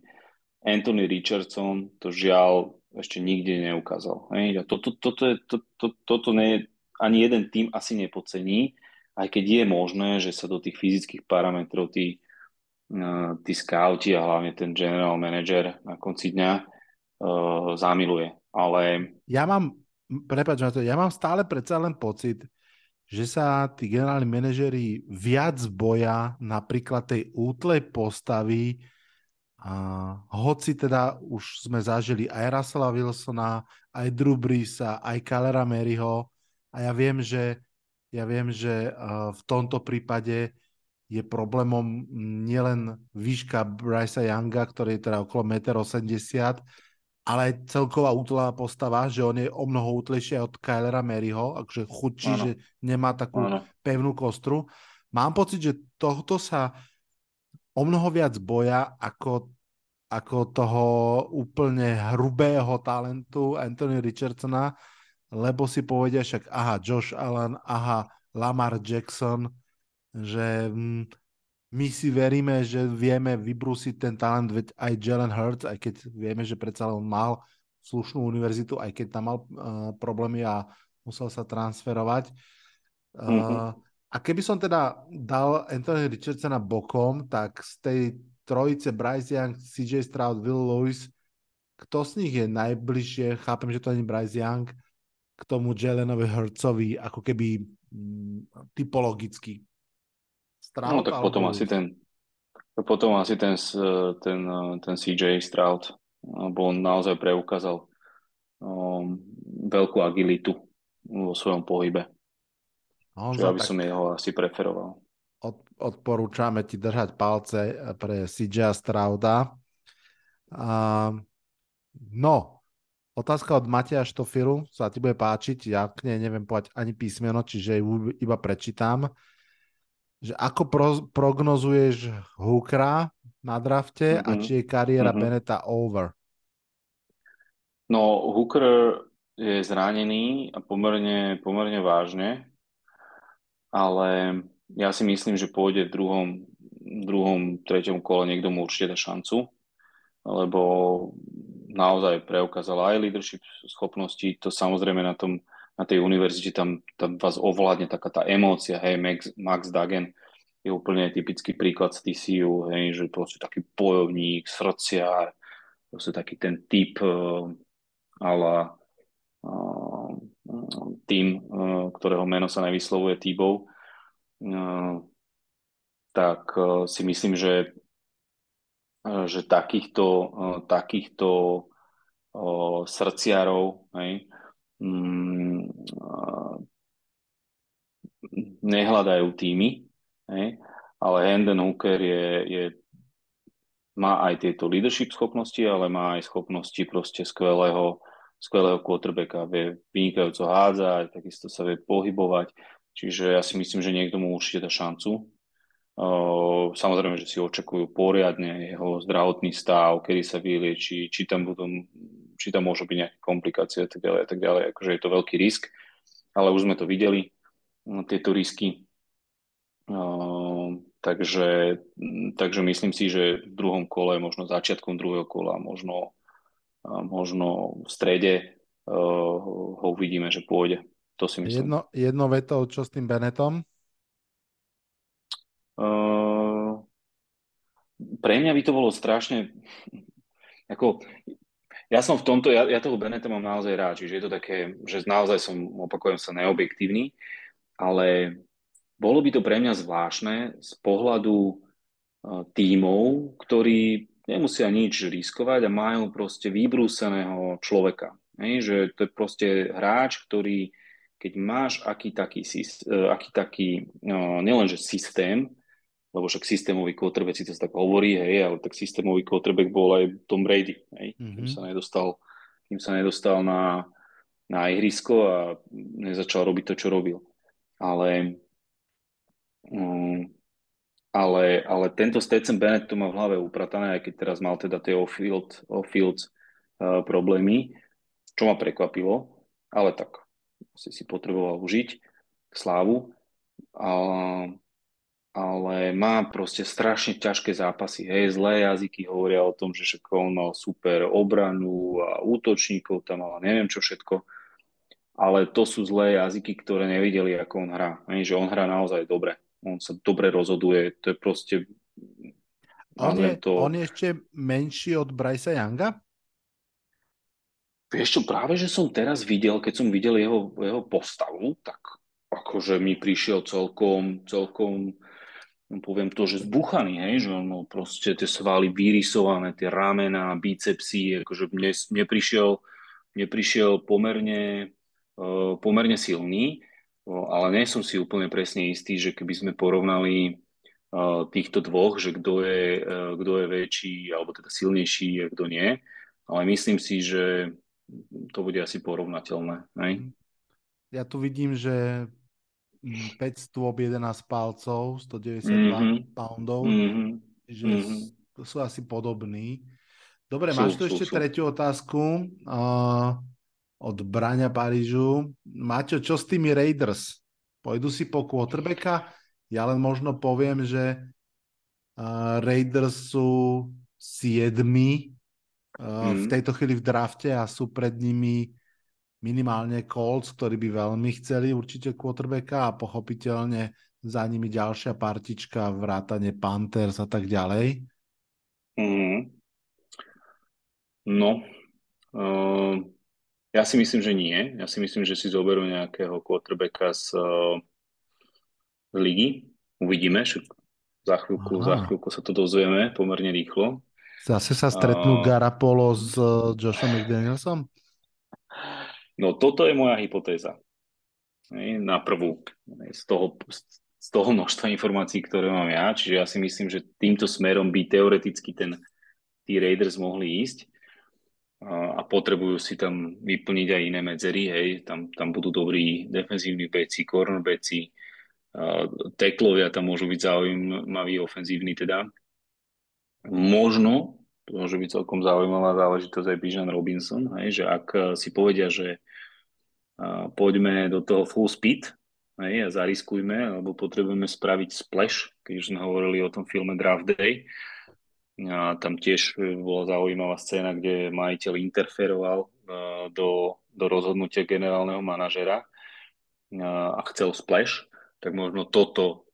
Anthony Richardson to žiaľ ešte nikde neukázal. Ne? A toto, toto, je, to, to, toto nie, ani jeden tým asi nepocení, aj keď je možné, že sa do tých fyzických parametrov tí tí scouti a hlavne ten general manager na konci dňa uh, zamiluje. Ale... Ja mám, prepáč to, ja mám stále predsa len pocit, že sa tí generálni manažeri viac boja napríklad tej útlej postavy, a hoci teda už sme zažili aj Russella Wilsona, aj Drew Breesa, aj Kalera Maryho a ja viem, že, ja viem, že v tomto prípade je problémom nielen výška Brysa Younga, ktorý je teda okolo 1,80 m, ale celková útlová postava, že on je o mnoho útlejší od Kylera Maryho, akože chudší, ano. že nemá takú ano. pevnú kostru. Mám pocit, že tohto sa o mnoho viac boja ako, ako toho úplne hrubého talentu Anthony Richardsona, lebo si povedia však, aha, Josh Allen, aha, Lamar Jackson, že mm, my si veríme, že vieme vybrúsiť ten talent, veď aj Jalen Hurts, aj keď vieme, že predsa on mal slušnú univerzitu, aj keď tam mal uh, problémy a musel sa transferovať. Uh, mm-hmm. A keby som teda dal Anthony Richardsona bokom, tak z tej trojice Bryce Young, CJ Stroud, Will Lewis, kto z nich je najbližšie, chápem, že to nie Bryce Young, k tomu Jalenovi Hurtsovi, ako keby mm, typologicky. Stroud, no tak potom asi ten potom asi ten, ten, ten CJ Stroud, lebo on naozaj preukázal um, veľkú agilitu vo svojom pohybe. Honza, ja by som jeho asi preferoval. Od, odporúčame ti držať palce pre CJ Strauda. Uh, no, otázka od Mateja Štofilu sa ti bude páčiť. Ja k nej neviem povedať ani písmeno, čiže ju iba prečítam. Že ako pro, prognozuješ Hookera na drafte mm-hmm. a mhm. či je kariéra mm-hmm. Beneta over? No, Hooker je zranený a pomerne, pomerne vážne ale ja si myslím, že pôjde v druhom, druhom, treťom kole, niekto mu určite dá šancu, lebo naozaj preukázal aj leadership schopnosti, to samozrejme na, tom, na tej univerzite tam, tam vás ovládne taká tá emócia, hej, Max, Max Dagen je úplne typický príklad z TCU, hej, že proste taký bojovník, srdciar, proste taký ten typ uh, ala uh, tým, eh, ktorého meno sa nevyslovuje Týbov, eh, tak eh, si myslím, že, že takýchto, takýchto srdciarov mm, nehľadajú týmy, hej, ale Hendon Hooker je, je, má aj tieto leadership schopnosti, ale má aj schopnosti proste skvelého skvelého quarterbacka, vie vynikajúco hádzať, takisto sa vie pohybovať, čiže ja si myslím, že niekto mu určite dá šancu. Samozrejme, že si očakujú poriadne jeho zdravotný stav, kedy sa vylieči, či tam, budú, či tam môžu byť nejaké komplikácie a tak ďalej, a tak ďalej. Akože je to veľký risk, ale už sme to videli, no, tieto risky. Takže, takže myslím si, že v druhom kole, možno začiatkom druhého kola, možno možno v strede ho uvidíme, že pôjde. To si myslím. Jedno, jedno veto, čo s tým Benetom? Uh, pre mňa by to bolo strašne ako, ja som v tomto, ja, ja toho Beneta mám naozaj rád, čiže je to také, že naozaj som, opakujem sa, neobjektívny, ale bolo by to pre mňa zvláštne z pohľadu uh, tímov, ktorí nemusia nič riskovať a majú proste vybrúseného človeka. Hej, že to je proste hráč, ktorý keď máš aký taký, e, aký taký no, nielenže systém, lebo však systémový quarterback si to tak hovorí, hej, ale tak systémový quarterback bol aj Tom Brady, hej, mm-hmm. kým sa nedostal, kým sa nedostal na, na ihrisko a nezačal robiť to, čo robil. Ale um, ale, ale tento Stetson Bennett to má v hlave upratané, aj keď teraz mal teda tie off-field, off-field uh, problémy, čo ma prekvapilo, ale tak si si potreboval užiť slávu, ale, ale má proste strašne ťažké zápasy. Hej, zlé jazyky hovoria o tom, že však on mal super obranu a útočníkov tam mal neviem čo všetko, ale to sú zlé jazyky, ktoré nevideli, ako on hrá. Hej, že on hrá naozaj dobre on sa dobre rozhoduje, to je proste On je, to... on je ešte menší od Brycea Younga? Vieš čo, práve že som teraz videl, keď som videl jeho, jeho postavu, tak akože mi prišiel celkom, celkom poviem to, že zbuchaný, hej, že on mal proste tie svaly vyrysované, tie ramena, bicepsy, akože mne, mne pomerne, uh, pomerne silný, uh, ale nie som si úplne presne istý, že keby sme porovnali uh, týchto dvoch, že kto je, kto je väčší, alebo teda silnejší a kto nie, ale myslím si, že to bude asi porovnateľné. Hej? Ja tu vidím, že 5 stôp, 11 palcov, 192 Mhm. poundov, Mhm. že Mhm. s- sú asi podobní. Dobre, Sú, máš tu sú, ešte sú. tretiu otázku uh, od Braňa Parížu. Maťo, čo s tými Raiders? Pôjdu si po quarterbacka? Ja len možno poviem, že uh, Raiders sú siedmi uh, v Mhm. tejto chvíli v drafte a sú pred nimi minimálne Colts, ktorí by veľmi chceli určite quarterbacka a pochopiteľne za nimi ďalšia partička, vrátane Panthers a tak ďalej. Mhm. No, uh, ja si myslím, že nie. Ja si myslím, že si zoberú nejakého quarterbacka z, uh, ligy. Uvidíme, že za chvíľku, Aha. za chvíľku sa to dozvieme pomerne rýchlo. Zase sa stretnú A- Garapolo s uh, Joshom McDanielsom? No toto je moja hypotéza. Na prvú. Z toho, z toho množstva informácií, ktoré mám ja. Čiže ja si myslím, že týmto smerom by teoreticky ten, tí Raiders mohli ísť a, potrebujú si tam vyplniť aj iné medzery. Hej. Tam, tam budú dobrí defenzívni beci, cornerbeci, teklovia tam môžu byť zaujímaví, ofenzívni teda. Možno, to môže byť celkom zaujímavá záležitosť aj Bijan Robinson, hej, že ak eh, si povedia, že a poďme do toho full speed hej, a zariskujme, lebo potrebujeme spraviť splash, keď už sme hovorili o tom filme Draft Day. A tam tiež bola zaujímavá scéna, kde majiteľ interferoval do, do rozhodnutia generálneho manažera a chcel splash, tak možno toto,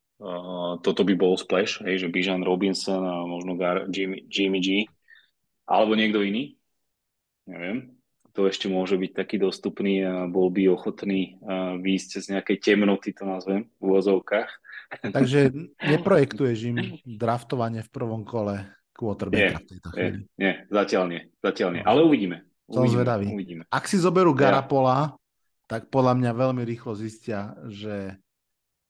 toto by bol splash, hej, že Bijan Robinson a možno Jimmy, Jimmy G alebo niekto iný, neviem, to ešte môže byť taký dostupný a bol by ochotný výjsť z nejakej temnoty, to nazvem, v úvozovkách. Takže neprojektuješ im draftovanie v prvom kole quarterbacka v tejto Nie, chvíli. nie, zatiaľ nie, zatiaľ nie, ale uvidíme. Som uvidíme, zvedavý. Uvidíme. Ak si zoberú Garapola, tak podľa mňa veľmi rýchlo zistia, že,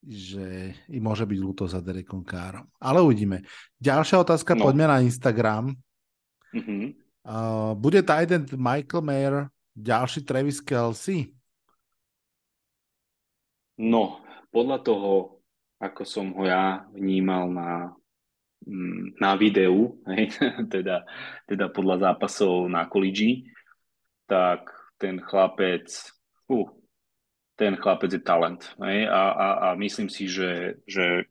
že im môže byť ľúto za Derekom Károm. Ale uvidíme. Ďalšia otázka, No. poďme na Instagram. Mhm. Uh, bude tight end Michael Mayer ďalší Travis Kelsey? No, podľa toho, ako som ho ja vnímal na, mm, na videu, hej, teda, teda podľa zápasov na kolíži, tak ten chlapec, uh, ten chlapec je talent. Hej, a, a, a myslím si, že, že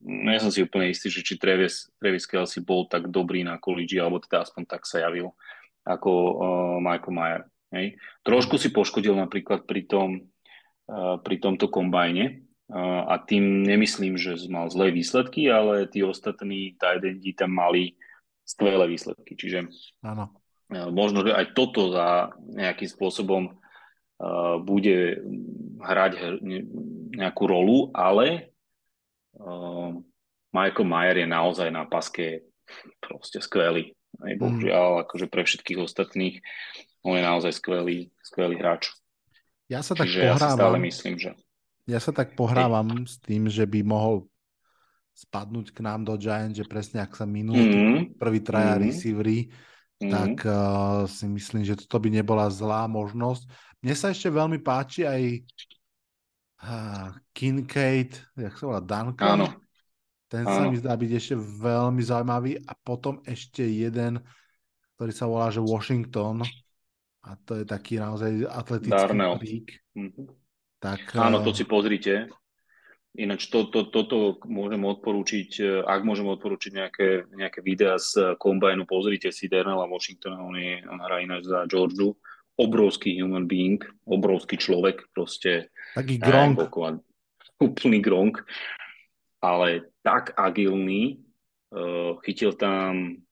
no ja som si úplne istý, že či Travis, Travis Kelsey bol tak dobrý na kolíži, alebo teda aspoň tak sa javil, ako uh, Michael Mayer. Hej. Trošku si poškodil napríklad pri tom, uh, pri tomto kombajne uh, a tým nemyslím, že mal zlé výsledky, ale tí ostatní tight endi tam mali skvelé výsledky. Čiže Áno. uh, možno, že aj toto za nejakým spôsobom uh, bude hrať nejakú rolu, ale uh, Michael Mayer je naozaj na paske proste skvelý. Aj bohužiaľ, akože pre všetkých ostatných on je naozaj skvelý, skvelý hráč. Ja sa tak Čiže ja si stále pohrávam, myslím, že ja sa tak pohrávam s tým, že by mohol spadnúť k nám do Giants, že presne ak sa minulý Mhm. prvý traja Mhm. receivery, Mhm. tak uh, si myslím, že toto by nebola zlá možnosť. Mne sa ešte veľmi páči aj Kincaid, jak sa volá, Duncan. Áno. Ten sa Áno. mi zdá byť ešte veľmi zaujímavý. A potom ešte jeden, ktorý sa volá, že Washington. A to je taký naozaj atletický Darnell. Mhm. Tak, Áno, uh, to si pozrite. Ináč to, to, toto môžem odporúčiť, eh, ak môžem odporúčiť nejaké, nejaké videá z kombajnu, pozrite si Darnella Washingtona, on, je, on hrá ináč za Georgiu. Obrovský human being, obrovský človek, proste taký Gronk. má- úplný gronk, ale tak agilný, Uh, chytil tam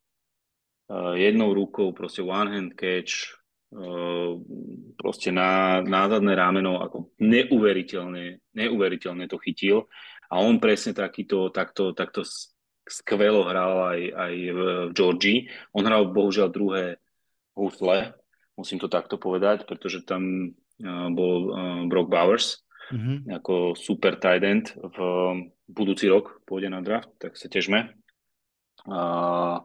uh, jednou rukou proste one hand catch, uh, proste na názadné rámeno, ako neuveriteľne, neuveriteľne to chytil. A on presne takýto, takto, takto skvelo hral aj, aj v, v Georgii. On hral bohužiaľ druhé husle, musím to takto povedať, pretože tam uh, bol uh, Brock Bowers, mm-hmm. ako super tight end v budúci rok pôjde na draft, tak sa težme. Uh,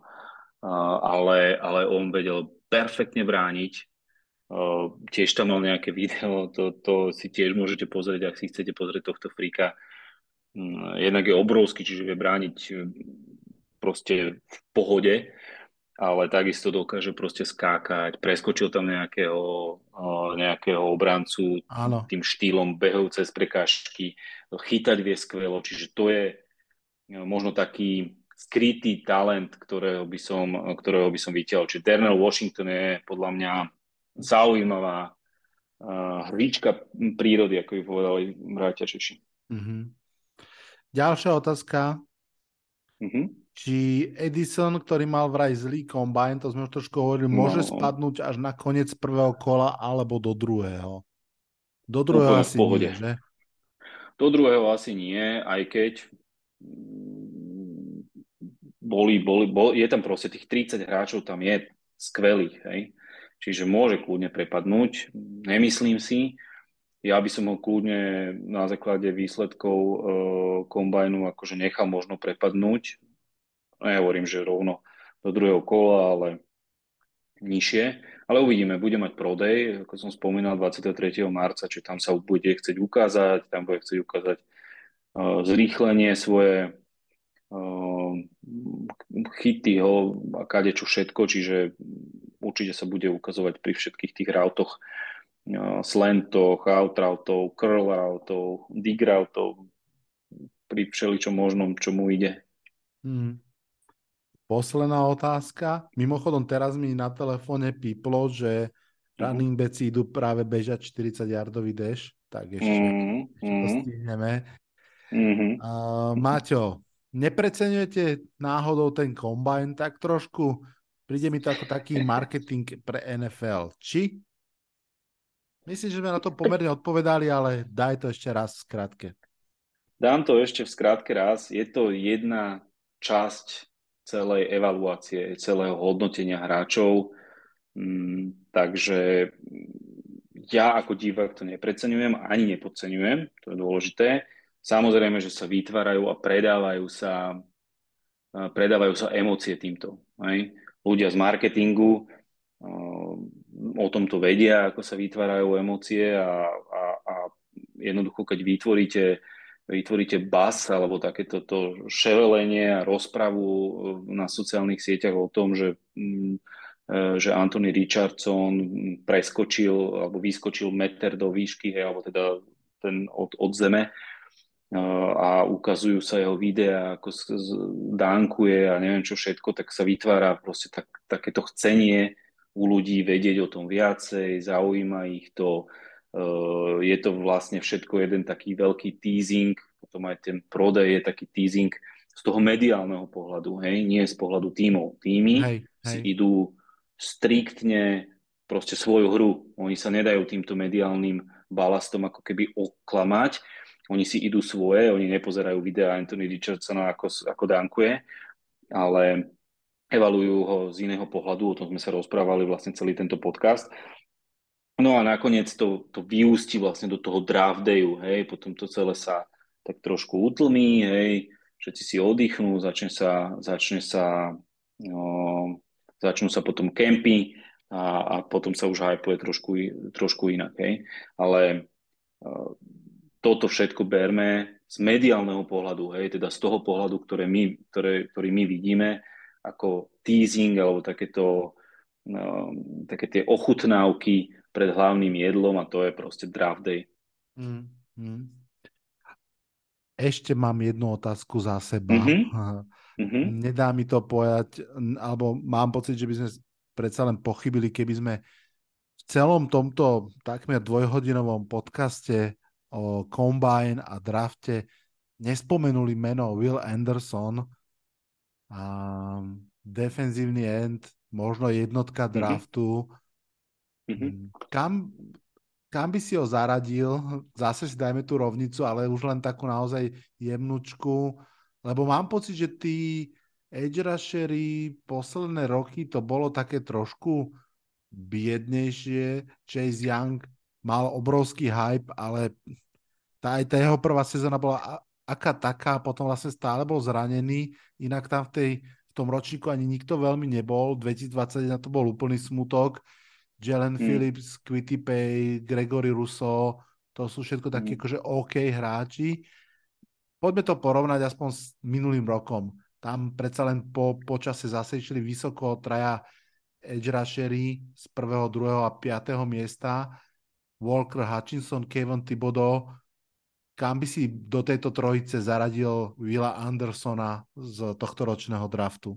uh, ale, ale on vedel perfektne brániť. Uh, tiež tam mal nejaké video, to, to si tiež môžete pozrieť, ak si chcete pozrieť tohto fríka. Um, jednak je obrovský, čiže vie brániť proste v pohode ale takisto dokáže proste skákať, preskočil tam nejakého, nejakého obrancu Áno. tým štýlom behov cez prekážky, chytať vie skvelo, čiže to je možno taký skrytý talent, ktorého by som, ktorého by som vytiaľ. Čiže Dernell Washington je podľa mňa zaujímavá uh, hvíčka prírody, ako by povedali bratia Češi. Mm-hmm. Ďalšia otázka. Mm-hmm či Edison, ktorý mal vraj zlý kombine, to sme už trošku hovorili, no. môže spadnúť až na koniec prvého kola alebo do druhého? Do druhého asi nie, že? Do druhého asi nie, aj keď mm, boli, boli, bol, je tam proste tých 30 hráčov, tam je skvelých, hej. Čiže môže kľudne prepadnúť, nemyslím si. Ja by som ho kľudne na základe výsledkov e, kombajnu akože nechal možno prepadnúť, nehovorím, že rovno do druhého kola, ale nižšie. Ale uvidíme, bude mať prodej, ako som spomínal, 23. marca, či tam sa bude chcieť ukázať, tam bude chcieť ukázať uh, zrýchlenie svoje uh, chyty ho a kadečo všetko, čiže určite sa bude ukazovať pri všetkých tých rautoch, uh, slentoch, out routov, curl routov, dig routov, pri všeličom možnom, čo mu ide. Hmm. Posledná otázka. Mimochodom, teraz mi na telefóne píplo, že running backs idú práve bežať 40 yardový dash, tak ešte mm-hmm. to mhm. stihneme. Mm-hmm. Uh, Maťo, nepreceňujete náhodou ten combine tak trošku? Príde mi to ako taký marketing pre NFL. Či? Myslím, že sme na to pomerne odpovedali, ale daj to ešte raz v skratke. Dám to ešte v skratke raz. Je to jedna časť celej evaluácie, celého hodnotenia hráčov. Mm, takže ja ako divák to nepreceňujem, ani nepodceňujem, to je dôležité. Samozrejme, že sa vytvárajú a predávajú sa, predávajú sa emócie týmto. Hej? Ľudia z marketingu o tomto vedia, ako sa vytvárajú emócie a, a, a jednoducho, keď vytvoríte vytvoríte bas alebo takéto to ševelenie a rozpravu e, na sociálnych sieťach o tom, že, mm, e, že Anthony Richardson preskočil alebo vyskočil meter do výšky, hej, alebo teda ten od, od zeme e, a ukazujú sa jeho videá, ako dánkuje a neviem čo všetko, tak sa vytvára proste tak, takéto chcenie u ľudí vedieť o tom viacej, zaujíma ich to, Eh, je to vlastne všetko jeden taký veľký teasing, potom aj ten prodej je taký teasing z toho mediálneho pohľadu, hej, nie z pohľadu tímov. Týmy hej, hej. si idú striktne proste svoju hru. Oni sa nedajú týmto mediálnym balastom ako keby oklamať. Oni si idú svoje, oni nepozerajú videa Anthony Richardsona ako, ako dankuje, ale evalujú ho z iného pohľadu, o tom sme sa rozprávali vlastne celý tento podcast No a nakoniec to, to vyústi vlastne do toho draft dayu, hej, potom to celé sa tak trošku utlmí, hej, všetci si oddychnú, začne sa, začne sa, no, začnú sa potom kempy a, a potom sa už hypuje trošku, trošku inak, hej. Ale uh, toto všetko berme z mediálneho pohľadu, hej, teda z toho pohľadu, ktoré my, ktoré, ktorý my vidíme ako teasing alebo takéto, uh, také tie ochutnávky pred hlavným jedlom a to je proste draft day. Mm, mm. Ešte mám jednu otázku za seba. Mm-hmm. Nedá mi to povedať, alebo mám pocit, že by sme predsa len pochybili, keby sme v celom tomto takmer dvojhodinovom podcaste o Combine a drafte nespomenuli meno Will Anderson, a defenzívny end, možno jednotka draftu. Mhm. Kam, kam by si ho zaradil? Zase si dajme tú rovnicu, ale už len takú naozaj jemnučku, lebo mám pocit, že tí edge rushery posledné roky to bolo také trošku biednejšie. Chase Young mal obrovský hype, ale tá, aj tá jeho prvá sezóna bola aká taká, potom vlastne stále bol zranený, inak tam v, tej, v tom ročníku ani nikto veľmi nebol, 2021 to bol úplný smutok, Jalen Hmm. Phillips, Quitty Pay, Gregory Russo, to sú všetko takí Hmm. akože OK hráči. Poďme to porovnať aspoň s minulým rokom. Tam predsa len po, po čase zasečili vysoko traja edge rushery z prvého, druhého a piatého miesta. Walker, Hutchinson, Kevin Thibodeau. Kam by si do tejto trojice zaradil Willa Andersona z tohto ročného draftu?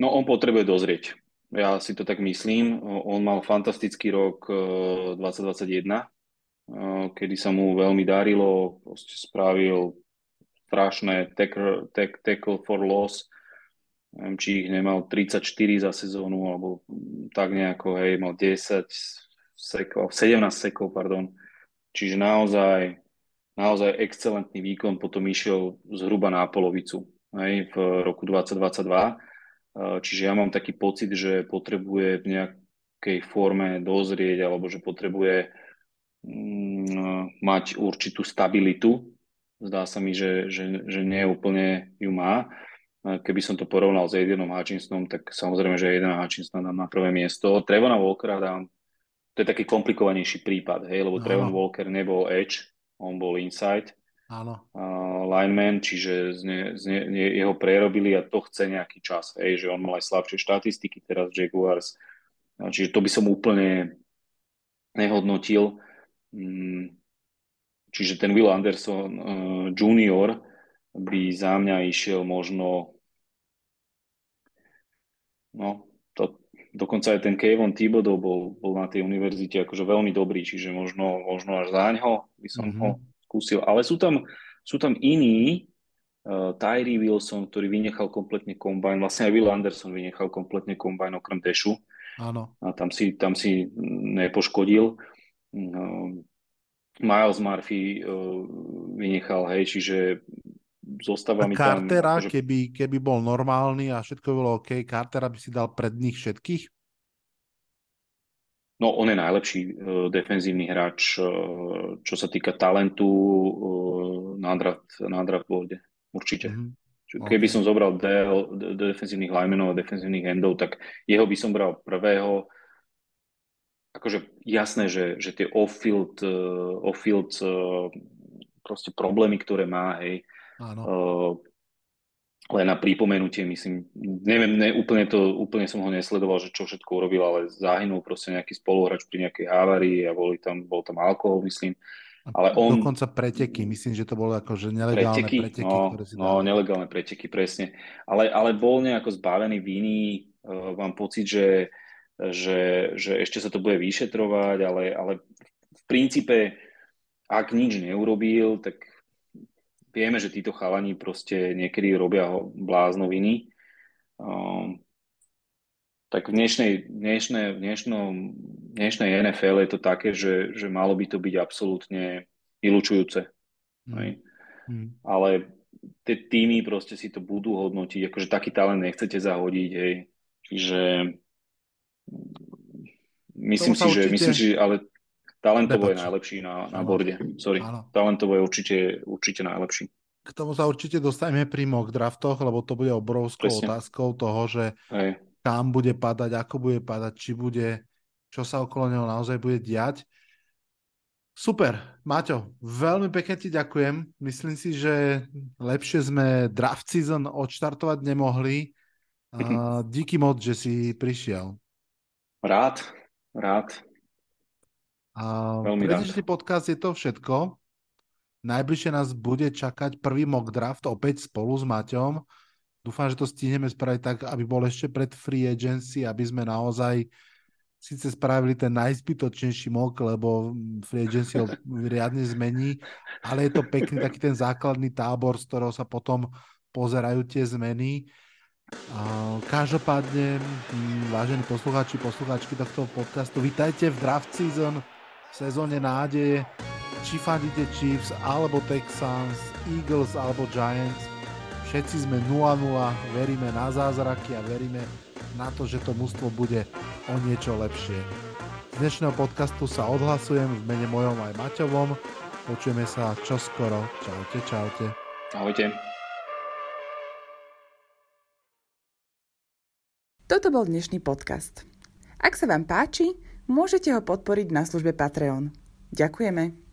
No on potrebuje dozrieť. Ja si to tak myslím. On mal fantastický rok eh, 2021, eh, kedy sa mu veľmi darilo, proste spravil strašné tackle, tack- tackle for loss. Neviem, či ich nemal 34 za sezónu, alebo tak nejako, hej, mal 10 sekov, 17 sekov, pardon. Čiže naozaj, naozaj excelentný výkon potom išiel zhruba na polovicu, hej, v roku 2022. Eh, Čiže ja mám taký pocit, že potrebuje v nejakej forme dozrieť, alebo že potrebuje mm, mať určitú stabilitu. Zdá sa mi, že, že, že nie úplne ju má. Eh, Keby som to porovnal s Aidenom Hutchinsonom, tak samozrejme, že Aiden Hutchinson dám na prvé miesto. Trevona Walkera dám, to je taký komplikovanejší prípad, hej, lebo Áno. Trevon Walker nebol edge, on bol inside Áno. uh, lineman, čiže z ne, z ne, je- jeho prerobili a to chce nejaký čas, hej, že on mal aj slabšie štatistiky teraz Jaguars, čiže to by som úplne nehodnotil. Mm, Čiže ten Will Anderson uh, junior by za mňa išiel možno no, to, dokonca aj ten Kevin Thibodeau bol, bol na tej univerzite akože veľmi dobrý, čiže možno, možno až záňho by som Mhm. ho skúsil. Ale sú tam, sú tam iní, uh, Tyree Wilson, ktorý vynechal kompletne kombajn, vlastne aj Will Anderson vynechal kompletne kombajn okrem Dešu Áno. a tam si, tam si nepoškodil. Um, Miles Murphy uh, vynechal, hej, čiže zostáva A mi tam... Cartera, akože- keby, keby bol normálny a všetko bolo OK, Cartera by si dal pred nich všetkých? No, on je najlepší uh, defenzívny hráč, uh, čo sa týka talentu uh, na draft, na draft boarde. Určite. Mhm. Čiže Keby OK. som zobral DL, defenzívnych linemenov a defenzívnych endov, tak jeho by som bral prvého. Akože jasné, že, že tie off-field, uh, off-field uh, proste problémy, ktoré má, hej, Áno. uh, len na pripomenutie, myslím, neviem, ne, úplne, to, úplne som ho nesledoval, že čo všetko urobil, ale zahynul proste nejaký spoluhráč pri nejakej havárii a boli tam, bol tam alkohol, myslím. Ale on... Dokonca preteky, myslím, že to bolo akože nelegálne preteky, preteky no, ktoré si no, dali. nelegálne preteky, presne. Ale, ale bol nejako zbavený viny, uh, mám pocit, že, že, že ešte sa to bude vyšetrovať, ale, ale v princípe, ak nič neurobil, tak vieme, že títo chalani proste niekedy robia bláznoviny. Um, tak v dnešnej, v dnešnom, dnešnej NFL je to také, že, že malo by to byť absolútne vylúčujúce. Mm. Mm. Ale tie týmy proste si to budú hodnotiť, akože taký talent nechcete zahodiť, hej. Čiže myslím Tomu sa si, že, myslím si, že ale talentovo je najlepší na, na borde. Sorry. Áno. Talentovo je určite, určite najlepší. K tomu sa určite dostaneme pri mock draftoch, lebo to bude obrovskou Presne. otázkou toho, že Hej. kam bude padať, ako bude padať, či bude, čo sa okolo neho naozaj bude diať. Super, Maťo, veľmi pekne ti ďakujem. Myslím si, že lepšie sme draft season odštartovať nemohli. A díky moc, že si prišiel. Rád, rád. A Veľmi pre dnešný podcast je to všetko. Najbližšie nás bude čakať prvý mock draft opäť spolu s Maťom. Dúfam, že to stihneme spraviť tak, aby bol ešte pred free agency, aby sme naozaj síce spravili ten najzbytočnejší mock, lebo free agency ho riadne zmení, ale je to pekný taký ten základný tábor, z ktorého sa potom pozerajú tie zmeny. Každopádne, hm, vážení poslucháči, poslucháčky tohto podcastu, vítajte v draft season, sezóne nádeje. Či fandíte Chiefs, alebo Texans, Eagles, alebo Giants. Všetci sme 0-0, veríme na zázraky a veríme na to, že to mužstvo bude o niečo lepšie. Z dnešného podcastu sa odhlasujem v mene mojom aj Maťovom. Počujeme sa čoskoro. Čaute, čaute. Ahojte. Toto bol dnešný podcast. Ak sa vám páči, môžete ho podporiť na službe Patreon. Ďakujeme.